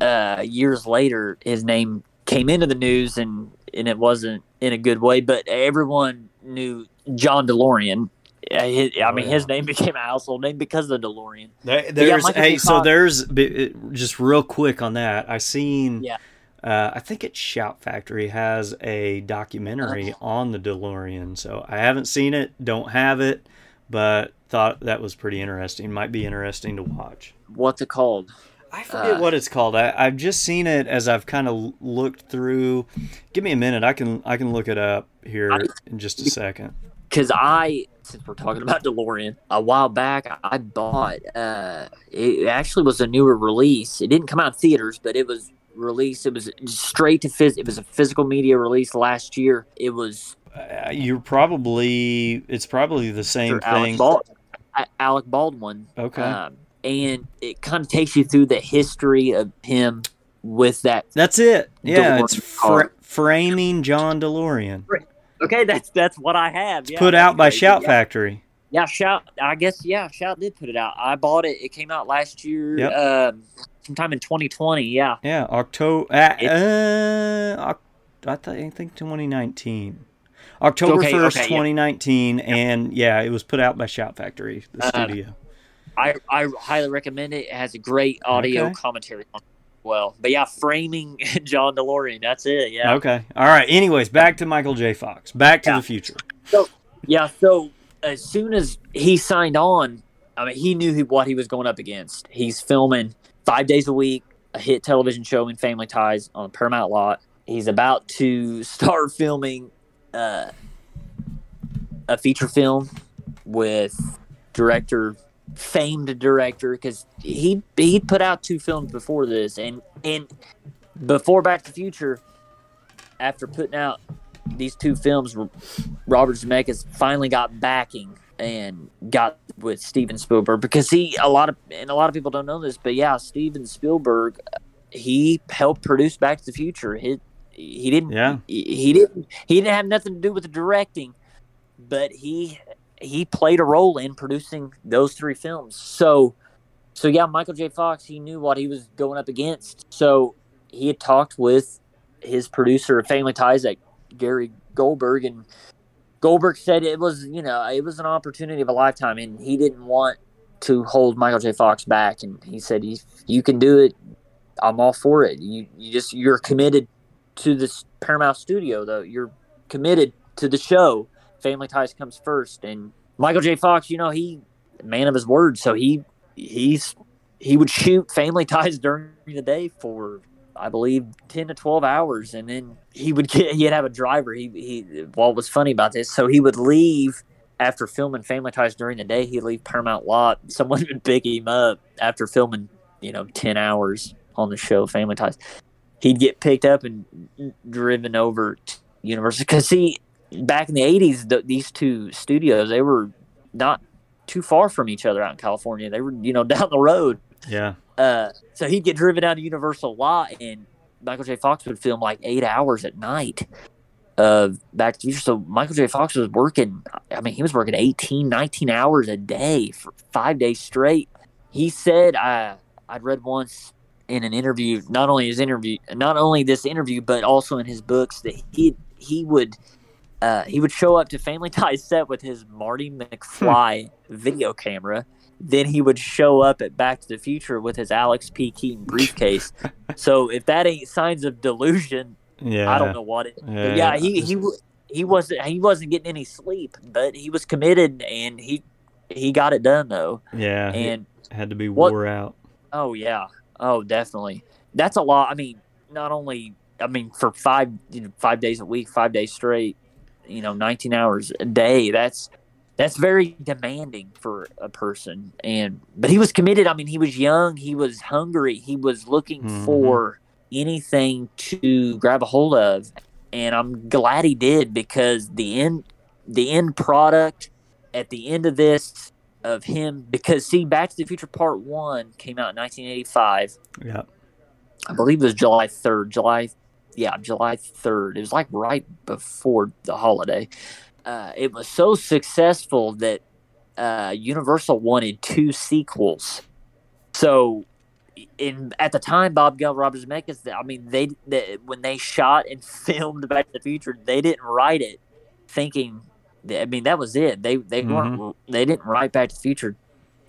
uh, years later his name came into the news and and it wasn't in a good way, but everyone knew John DeLorean. I mean, oh, yeah. his name [LAUGHS] became a household name because of the DeLorean.
There, there's yeah, hey, so there's just real quick on that. I seen.
Yeah.
Uh, I think it's Shout Factory has a documentary uh-huh. on the DeLorean. So I haven't seen it, don't have it, but thought that was pretty interesting. Might be interesting to watch.
What's it called?
I forget uh, what it's called. I, have just seen it as I've kind of looked through. Give me a minute. I can I can look it up here I, in just a second.
Because I, since we're talking about DeLorean, a while back I bought. Uh, it actually was a newer release. It didn't come out in theaters, but it was released. It was straight to phys. It was a physical media release last year. It was.
Uh, you're probably. It's probably the same thing.
Alec, Alec Baldwin.
Okay. Um,
and it kind of takes you through the history of him with that.
That's it. Yeah, DeLorean it's fr- framing John DeLorean.
Okay, that's that's what I have. Yeah,
put out by Shout yeah. Factory.
Yeah, Shout. I guess yeah, Shout did put it out. I bought it. It came out last year, yep. um, sometime in 2020. Yeah.
Yeah, October. Uh, uh, I, th- I think 2019. October okay, 1st, okay, 2019, yeah. and yeah, it was put out by Shout Factory, the uh, studio.
I, I highly recommend it. It has a great audio okay. commentary on it well. But yeah, framing [LAUGHS] John DeLorean. That's it. Yeah.
Okay. All right. Anyways, back to Michael J. Fox. Back to yeah. the future.
So yeah. So as soon as he signed on, I mean, he knew what he was going up against. He's filming five days a week, a hit television show in Family Ties on Paramount Lot. He's about to [LAUGHS] start filming uh, a feature film with director famed director because he he put out two films before this and and before Back to the Future, after putting out these two films, Robert Zemeckis finally got backing and got with Steven Spielberg because he a lot of and a lot of people don't know this, but yeah, Steven Spielberg he helped produce Back to the Future. He he didn't
yeah
he, he didn't he didn't have nothing to do with the directing, but he he played a role in producing those three films. So, so yeah, Michael J. Fox, he knew what he was going up against. So he had talked with his producer of Family Ties, like Gary Goldberg, and Goldberg said it was, you know, it was an opportunity of a lifetime, and he didn't want to hold Michael J. Fox back. And he said, "You can do it. I'm all for it. You, you just you're committed to this Paramount Studio, though. You're committed to the show." family ties comes first. And Michael J. Fox, you know, he man of his word, so he he's he would shoot family ties [LAUGHS] during the day for I believe ten to twelve hours, and then he would get he'd have a driver. He he what was funny about this, so he would leave after filming Family Ties during the day. He'd leave Paramount Lot. [LAUGHS] Someone would pick him up after filming, you know, ten hours on the show Family Ties. He'd get picked up and driven over to Universal because he back in the 80s the, these two studios they were not too far from each other out in california they were you know [LAUGHS] down the road
yeah
uh, so he'd get driven out to universal a lot and michael j. Fox would film like eight hours at night of back to the future so michael j. Fox was working i mean he was working 18 19 hours a day for five days straight. He said i i'd read once in an interview, not only his interview, not only this interview, but also in his books that he he would uh, he would show up to Family [LAUGHS] Ties set with his Marty McFly video camera. Then he would show up at Back to the Future with his Alex P. Keaton briefcase. [LAUGHS] so if that ain't signs of delusion,
Yeah.
I don't know what it.
Yeah,
Yeah, yeah he he he wasn't he wasn't getting any sleep, but he was committed and he he got it done though.
Yeah.
And
had to be
what-
wore out.
oh yeah, oh definitely. That's a lot. I mean, not only I mean for five you know, five days a week, five days straight, you know, nineteen hours a day. That's that's very demanding for a person. And but he was committed. I mean, he was young. He was hungry. He was looking
Mhm.
for anything to grab a hold of, and I'm glad he did because the end the end product at the end of this of him because see Back to the Future Part One came out in 1985.
Yeah.
I believe it was July 3rd. July, yeah, July 3rd. It was like right before the holiday. Uh, it was so successful that uh, Universal wanted two sequels. So, in at the time, Bob Gale, Robert Zemeckis, I mean, they, they when they shot and [LAUGHS] filmed Back to the Future, they didn't write it thinking. I mean, that was it. They they weren't. They didn't write Back to the Future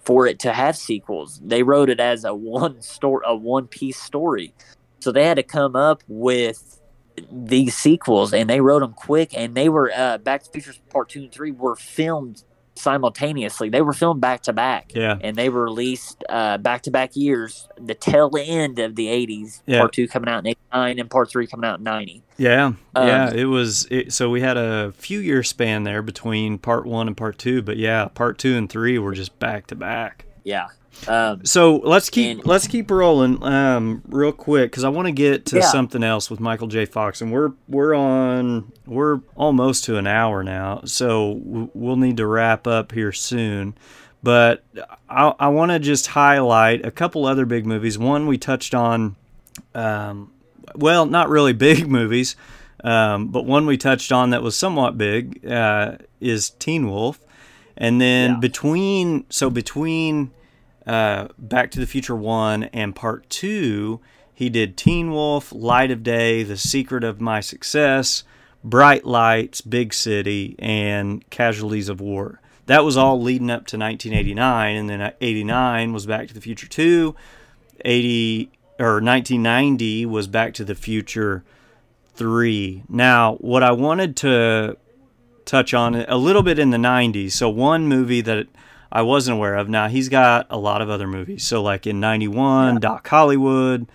for it to have sequels. They wrote it as a [LAUGHS] one story, a one piece story. So they had to come up with these sequels, and they wrote them quick. And they were uh, Back to the Future Part Two and Three were filmed simultaneously. They were filmed back to back,
Yeah.
and they were released back to back years. The tail end of the '80s.
Yeah.
Part Two coming out in '89, and Part Three coming out in '90.
Yeah,
Um,
yeah, it was. It, so we had a few year span there between part one and part two, but yeah, part two and three were just back to back.
Yeah. Um,
So let's keep
And-
let's keep rolling um, real quick because I want to get to
Yeah.
something else with Michael J. Fox, and we're we're on we're almost to an hour now, so we'll need to wrap up here soon. But I, I want to just highlight a couple other big movies. One we touched on, um, well, not really [LAUGHS] big movies, um, but one we touched on that was somewhat big uh, is Teen Wolf, and then
Yeah.
between so between uh, Back to the Future 1 and Part 2, he did Teen Wolf, Light of Day, The Secret of My Success, Bright Lights, Big City, and Casualties of War. That was all leading up to 1989, and then 89 was Back to the Future 2, 80 or 1990 was Back to the Future 3. Now, what I wanted to touch on a little bit in the 90s. So one movie that I wasn't aware of. Now he's got a lot of other movies. So like in '91, Doc Hollywood,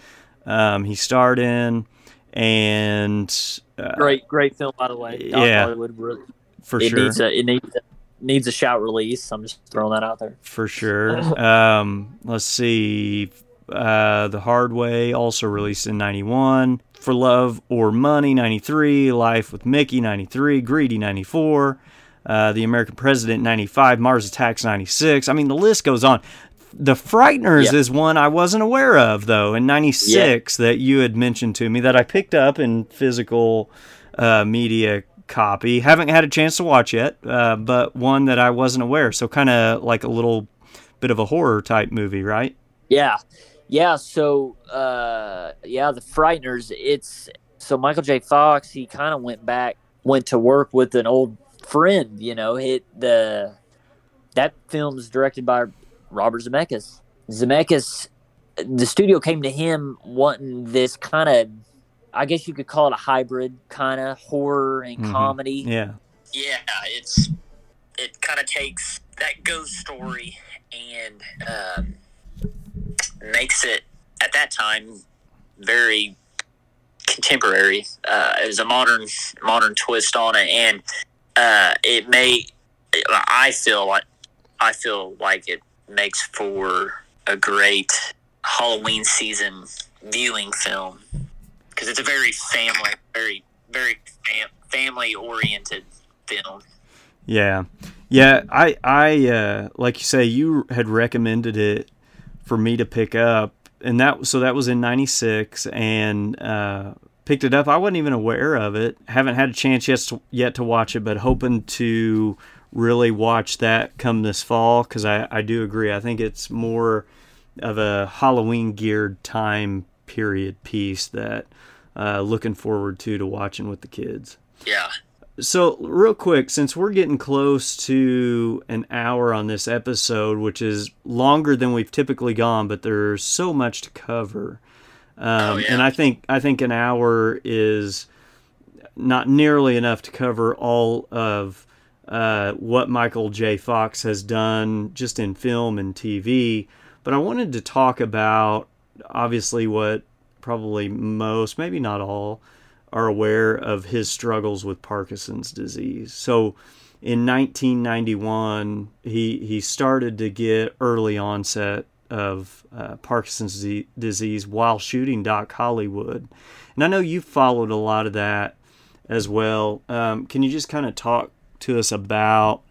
um, he starred in, and uh,
great, great film by the way. Doc
yeah.
Hollywood really
for
it
sure,
needs a it needs a, needs a shout release. I'm just throwing that out there.
for sure. [LAUGHS] Um, let's see, uh, The Hard Way also released in '91. For Love or Money '93, Life with Mickey '93, Greedy '94. Uh, the American President 95, Mars Attacks 96. I mean, the list goes on. The Frighteners
Yeah.
is one I wasn't aware of, though, in 96 that you had mentioned to me that I picked up in physical uh, media copy. Haven't had a chance to watch yet, uh, but one that I wasn't aware. So, kind of like a little bit of a horror type movie, right?
Yeah, yeah. So, uh, yeah, the Frighteners. It's so Michael J. Fox. He kind of went back, went to work with an old friend. You know, hit the that film's directed by Robert Zemeckis. Zemeckis, the studio came to him wanting this kind of, I guess you could call it a hybrid kind of horror and
Mhm.
comedy.
Yeah.
Yeah, it's it kind of takes that ghost story and um, makes it at that time very contemporary. Uh, it was a modern modern twist on it, and uh, it may. I feel like I feel like it makes for a great Halloween season viewing film because it's a very family, very very fam- family oriented film.
Yeah, yeah. I, I, uh, like you say, you had recommended it for me to pick up, and that so that was in '96, and uh, picked it up. I wasn't even aware of it. Haven't had a chance yet to, yet to watch it, but hoping to really watch that come this fall because I, I do agree. I think it's more of a Halloween geared time period piece that uh, looking forward to to watching with the kids.
Yeah.
So, real quick, since we're getting close to an hour on this episode, which is longer than we've typically gone, but there's so much to cover, um,
Oh, yeah.
and I think I think an hour is not nearly enough to cover all of uh, what Michael J. Fox has done just in film and TV. But I wanted to talk about obviously what probably most, maybe not all, are aware of his struggles with Parkinson's disease. So in 1991, he he started to get early onset of uh, Parkinson's di- disease while shooting Doc Hollywood, and I know you followed a lot of that as well. Um, can you just kind of talk to us about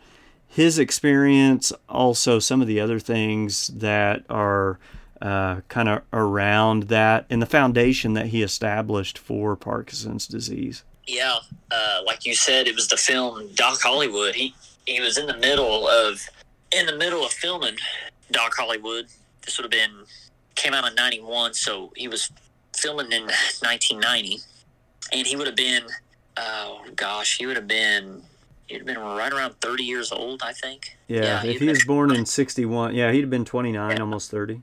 his experience, also some of the other things that are uh, kind of around that, and the foundation that he established for Parkinson's disease?
Yeah, uh, like you said, it was the film Doc Hollywood. He he was in the middle of in the middle of filming Doc Hollywood. This would have been came out in '91, so he was filming in 1990, and he would have been oh gosh, he would have been he'd have been right around 30 years old, I think.
Yeah,
Yeah,
if
he'd
was born in 61, yeah, he'd have been 29,
Yeah.
almost 30.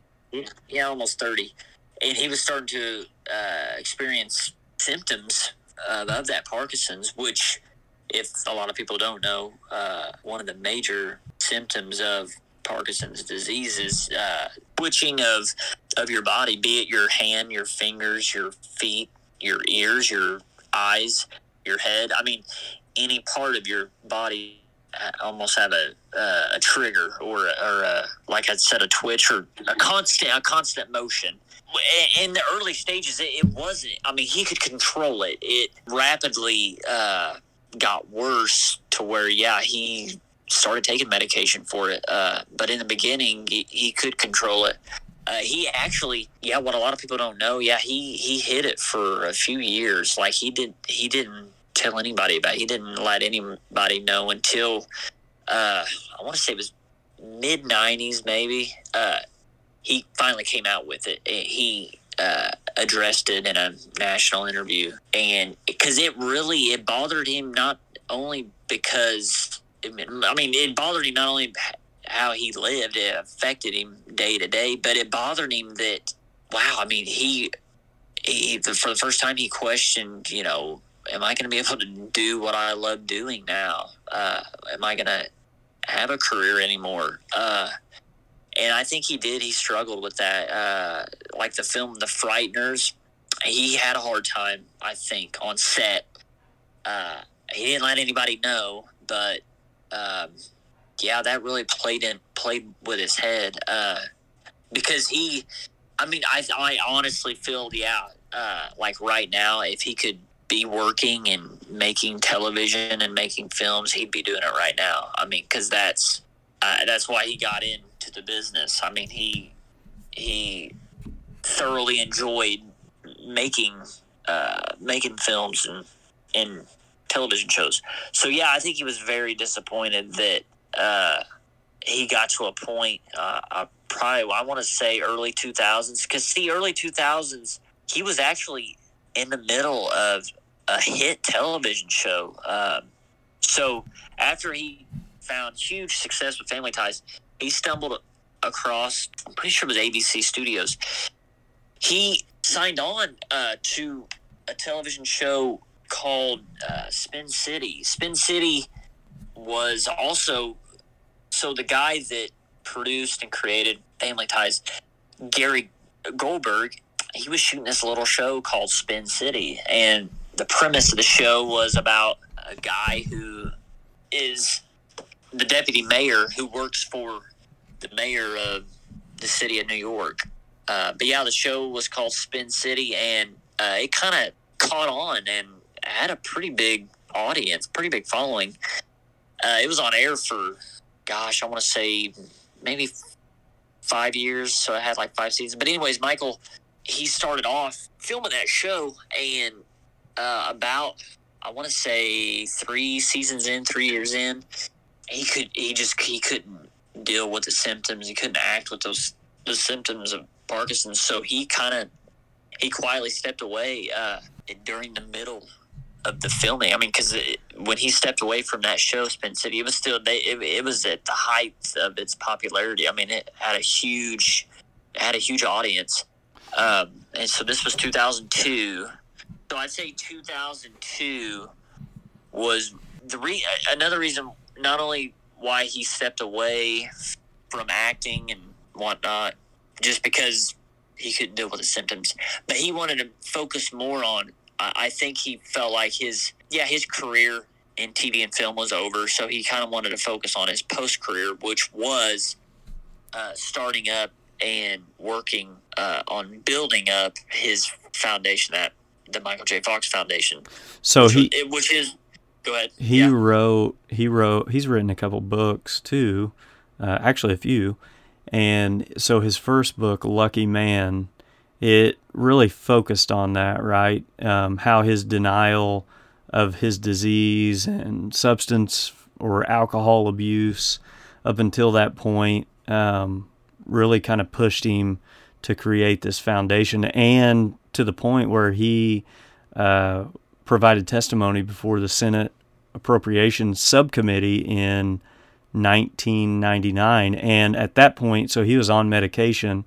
yeah, almost 30. And he was starting to uh, experience symptoms uh, of that Parkinson's, which, if a lot of people don't know, uh, one of the major symptoms of Parkinson's disease is uh, twitching of, of your body, be it your hand, your fingers, your feet, your ears, your eyes, your head. I mean, any part of your body uh, almost have a uh, a trigger or or a, like I said a twitch or a constant a constant motion. In the early stages, it, it wasn't. I mean, he could control it. It rapidly uh, got worse to where, yeah, he started taking medication for it. Uh, but in the beginning, he, he could control it. Uh, he actually, yeah, what a lot of people don't know, yeah, he he hid it for a few years. Like he did, he didn't tell anybody about. It. He didn't let anybody know until uh, I want to say it was mid '90s, maybe. Uh, he finally came out with it. He uh, addressed it in a national interview, and because it really it bothered him not only because I mean it bothered him not only how he lived, it affected him day to day, but it bothered him that wow, I mean he. He, for the first time, he questioned, you know, am I going to be able to do what I love doing now? Uh, am I going to have a career anymore? Uh, and I think he did. He struggled with that. Uh, like the film The Frighteners, he had a hard time, I think, on set. Uh, he didn't let anybody know, but um, yeah, that really played in played with his head uh, because he. I mean, I I honestly feel yeah, uh, like right now, if he could be working and making television and making films, he'd be doing it right now. I mean, because that's uh, that's why he got into the business. I mean, he he thoroughly enjoyed making uh, making films and and television shows. So yeah, I think he was very disappointed that uh, he got to a point. Uh, uh, probably I want to say early two thousands because see, early two thousands he was actually in the middle of a hit television show. Um, so after he found huge success with Family Ties, he stumbled across. I'm pretty sure it was ABC Studios. He signed on uh, to a television show called uh, Spin City. Spin City was also so the guy that produced and created Family Ties, Gary Goldberg. He was shooting this little show called Spin City, and the premise of the show was about a guy who is the deputy mayor who works for the mayor of the city of New York. Uh, but yeah, the show was called Spin City, and uh, it kind of caught on and had a pretty big audience, pretty big following. Uh, it was on air for, gosh, I want to say maybe five years, so I had like five seasons. But anyways, Michael, he started off filming that show, and uh, about I want to say three seasons in, three years in, he could he just he couldn't deal with the symptoms. He couldn't act with those the symptoms of Parkinson's, so he kind of he quietly stepped away uh, during the middle of the filming. I mean, because when he stepped away from that show, Spin City, it was still they it, it, was at the height of its popularity. I mean, it had a huge had a huge audience, um, and so this was 2002. So I'd say 2002 was the re- another reason not only why he stepped away from acting and whatnot, just because he couldn't deal with the symptoms, but he wanted to focus more on. I think he felt like his yeah his career in TV and film was over, so he kind of wanted to focus on his post career, which was uh, starting up and working uh, on building up his foundation, that the Michael J. Fox Foundation.
So
which
he,
was, which is, go ahead.
He yeah. wrote. He wrote. He's written a couple books too, uh, actually a few, and so his first book, Lucky Man, it really focused on that, right? Um, how his denial of his disease and substance or alcohol abuse up until that point um, really kind of pushed him to create this foundation and to the point where he uh, provided testimony before the Senate Appropriations Subcommittee in 1999. And at that point, so he was on medication,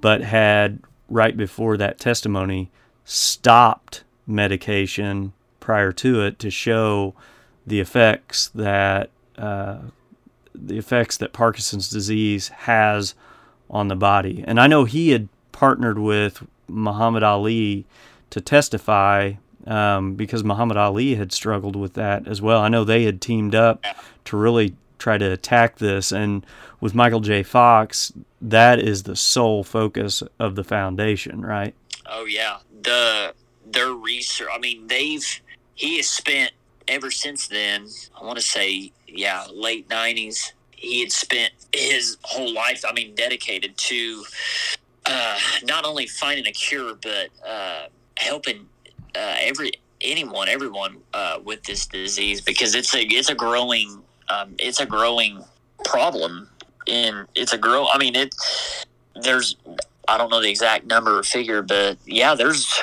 but had right before that testimony stopped medication prior to it to show the effects that uh, the effects that Parkinson's disease has on the body. And I know he had partnered with Muhammad Ali to testify um, because Muhammad Ali had struggled with that as well. I know they had teamed up to really try to attack this. And with Michael J. Fox, that is the sole focus of the foundation, right?
Oh yeah, the their research. I mean, they've he has spent ever since then. I want to say, yeah, late nineties. He had spent his whole life. I mean, dedicated to uh, not only finding a cure, but uh, helping uh, every anyone, everyone uh, with this disease because it's a it's a growing um, it's a growing problem. And it's a grow. I mean, it there's I don't know the exact number or figure, but yeah, there's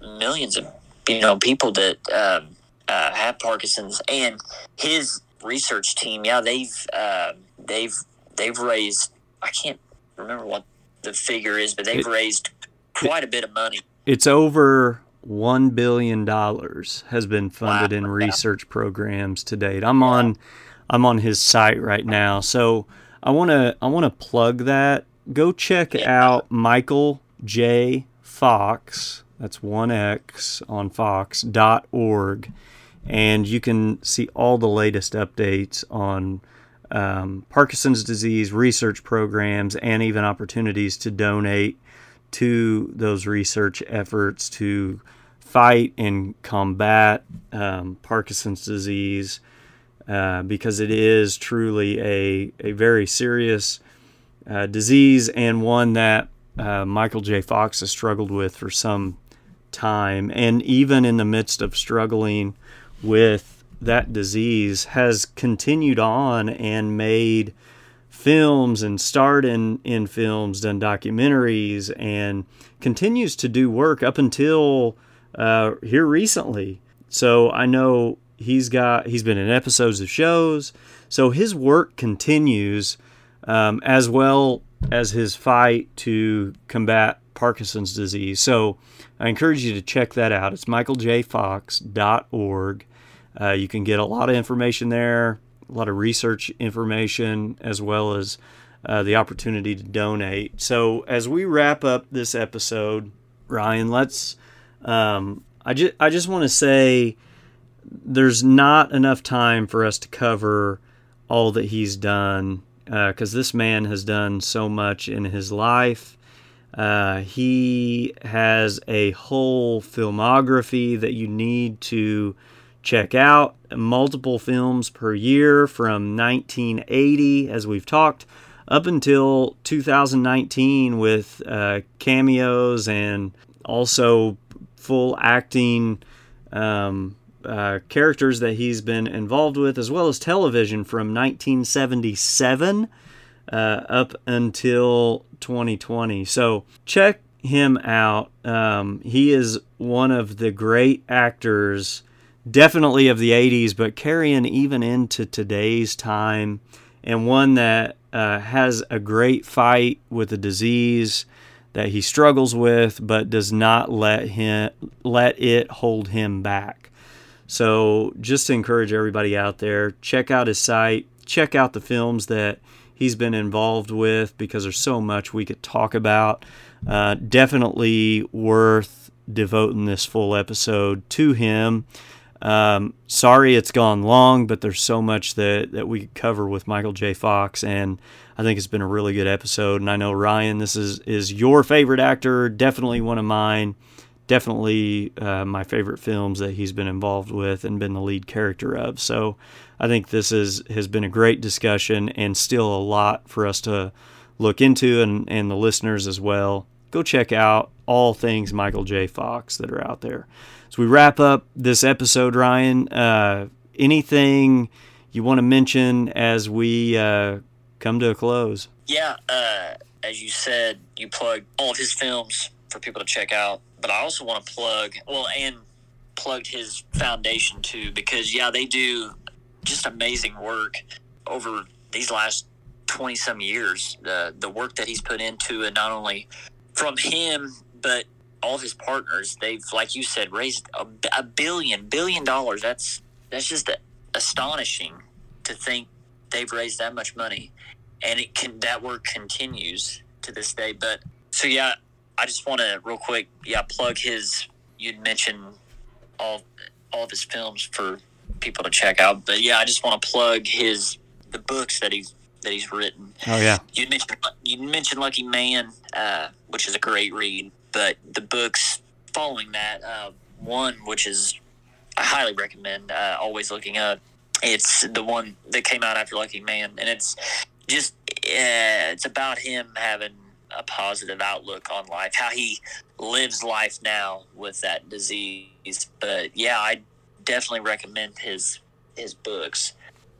millions of you know people that um, uh, have Parkinson's, and his research team, yeah, they've uh, they've they've raised I can't remember what the figure is, but they've it, raised quite it, a bit of money.
It's over one billion dollars has been funded wow. in research programs to date. I'm on I'm on his site right now, so I want to I want to plug that. Go check out Michael J Fox. That's one X on Fox.org, and you can see all the latest updates on um, Parkinson's disease research programs and even opportunities to donate to those research efforts to fight and combat um, Parkinson's disease uh, because it is truly a, a very serious uh, disease and one that uh, Michael J. Fox has struggled with for some time. And even in the midst of struggling with that disease, has continued on and made films and starred in, in films, done documentaries, and continues to do work up until uh, here recently. So I know he's got he's been in episodes of shows. So his work continues um, as well as his fight to combat Parkinson's disease. So I encourage you to check that out. It's michaeljfox.org. Uh, you can get a lot of information there, a lot of research information, as well as uh, the opportunity to donate. So as we wrap up this episode, Ryan, let's um, I just I just want to say there's not enough time for us to cover all that he's done because uh, this man has done so much in his life. Uh, he has a whole filmography that you need to check out. Multiple films per year from 1980, as we've talked, up until 2019 with uh, cameos and also full acting um, uh, characters that he's been involved with, as well as television from 1977 uh, up until 2020. So check him out. Um, he is one of the great actors, definitely of the 80s, but carrying even into today's time, and one that uh, has a great fight with a disease that he struggles with, but does not let him let it hold him back. So, just to encourage everybody out there, check out his site, check out the films that he's been involved with because there's so much we could talk about. Uh, definitely worth devoting this full episode to him. Um, sorry it's gone long, but there's so much that, that we could cover with Michael J. Fox, and I think it's been a really good episode. And I know Ryan, this is is your favorite actor, definitely one of mine, definitely uh, my favorite films that he's been involved with and been the lead character of. So I think this is has been a great discussion and still a lot for us to look into and, and the listeners as well. Go check out all things Michael J. Fox that are out there. So we wrap up this episode, Ryan. Uh, anything you want to mention as we uh, come to a close?
Yeah, uh, as you said, you plug all of his films for people to check out. But I also want to plug, well, and plugged his foundation too, because yeah, they do just amazing work over these last 20 some years. The, the work that he's put into it, not only from him, but all his partners, they've, like you said, raised a, a billion, billion dollars. That's, that's just astonishing to think they've raised that much money and it can, that work continues to this day. But so, yeah, I just want to real quick, yeah, plug his. You'd mentioned all all of his films for people to check out, but yeah, I just want to plug his the books that he's that he's written.
Oh yeah,
you mentioned you mentioned Lucky Man, uh, which is a great read, but the books following that, uh, one which is I highly recommend, uh, Always Looking Up. It's the one that came out after Lucky Man, and it's just uh, it's about him having a positive outlook on life, how he lives life now with that disease. But yeah, I definitely recommend his his books.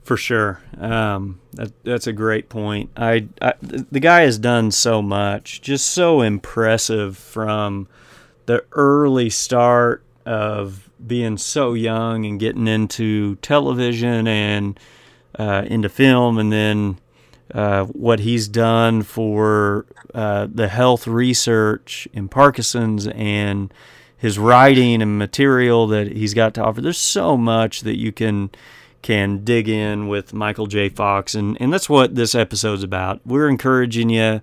For sure, um, that, that's a great point. I, I the guy has done so much, just so impressive from the early start of being so young and getting into television and uh, into film, and then uh, what he's done for uh, the health research in Parkinson's and his writing and material that he's got to offer. There's so much that you can can dig in with Michael J. Fox, and and that's what this episode's about. We're encouraging you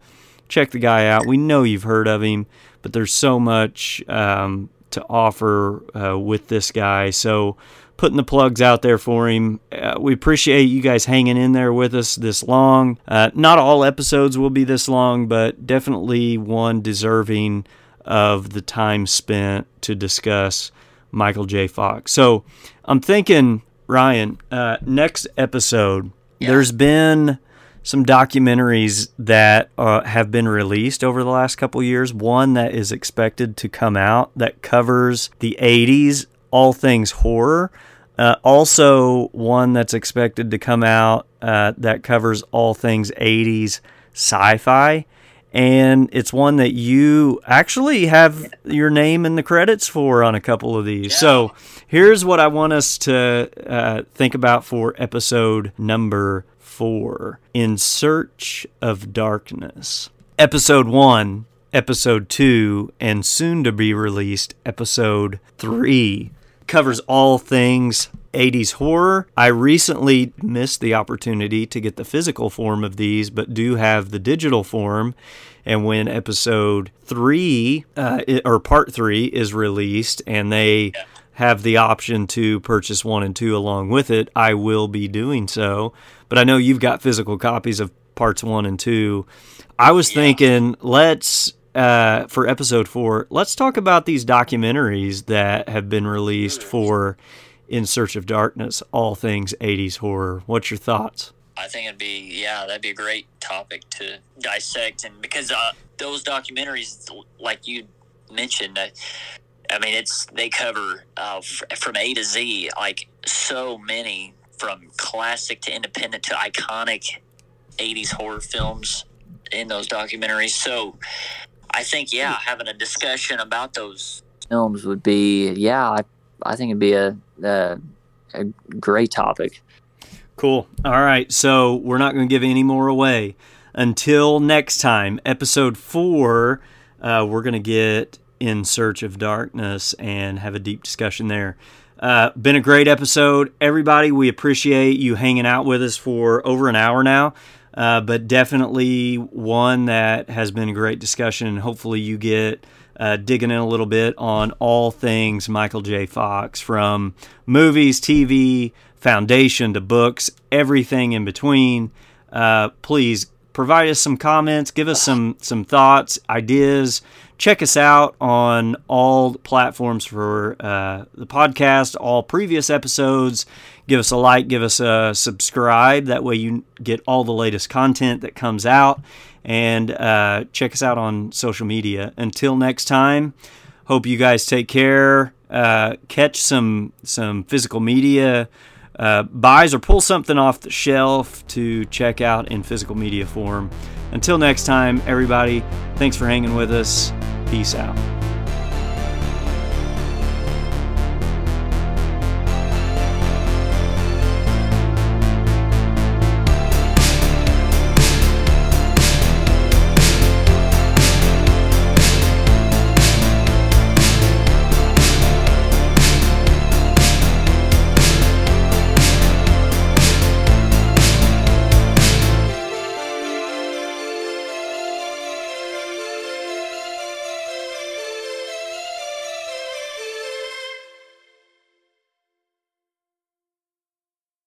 check the guy out. We know you've heard of him, but there's so much um, to offer uh, with this guy. So putting the plugs out there for him. Uh, we appreciate you guys hanging in there with us this long. Uh, not all episodes will be this long, but definitely one deserving of the time spent to discuss Michael J. Fox. So I'm thinking, Ryan, uh, next episode, yeah. there's been some documentaries that uh, have been released over the last couple years. One that is expected to come out that covers the 80s, all things horror. Uh, also, one that's expected to come out uh, that covers all things 80s sci fi. And it's one that you actually have your name in the credits for on a couple of these. Yeah. So here's what I want us to uh, think about for episode number four In Search of Darkness. Episode one, episode two, and soon to be released episode three covers all things 80s horror. I recently missed the opportunity to get the physical form of these, but do have the digital form. And when episode three, uh, or part three, is released and they have the option to purchase one and two along with it, I will be doing so. But I know you've got physical copies of parts one and two. I was yeah. thinking, let's uh, for episode four, let's talk about these documentaries that have been released for In Search of Darkness, all things 80s horror. What's your thoughts?
I think it'd be, yeah, that'd be a great topic to dissect. And because uh, those documentaries, like you mentioned, uh, I mean, it's they cover uh, f- from A to Z, like so many from classic to independent to iconic '80s horror films in those documentaries. So I think yeah, having a discussion about those films would be yeah, I I think it'd be a a, a great topic.
Cool. All right, so we're not going to give any more away until next time, episode four. Uh, we're going to get in search of darkness and have a deep discussion there. Uh, been a great episode, everybody. We appreciate you hanging out with us for over an hour now. Uh, but definitely one that has been a great discussion. Hopefully, you get uh, digging in a little bit on all things Michael J. Fox from movies, TV, foundation to books, everything in between. Uh, please provide us some comments, give us some some thoughts, ideas. Check us out on all platforms for uh, the podcast, all previous episodes. Give us a like, give us a subscribe. That way you get all the latest content that comes out. And uh, check us out on social media. Until next time, hope you guys take care. Uh, catch some some physical media uh, buys or pull something off the shelf to check out in physical media form. Until next time, everybody, thanks for hanging with us. Peace out.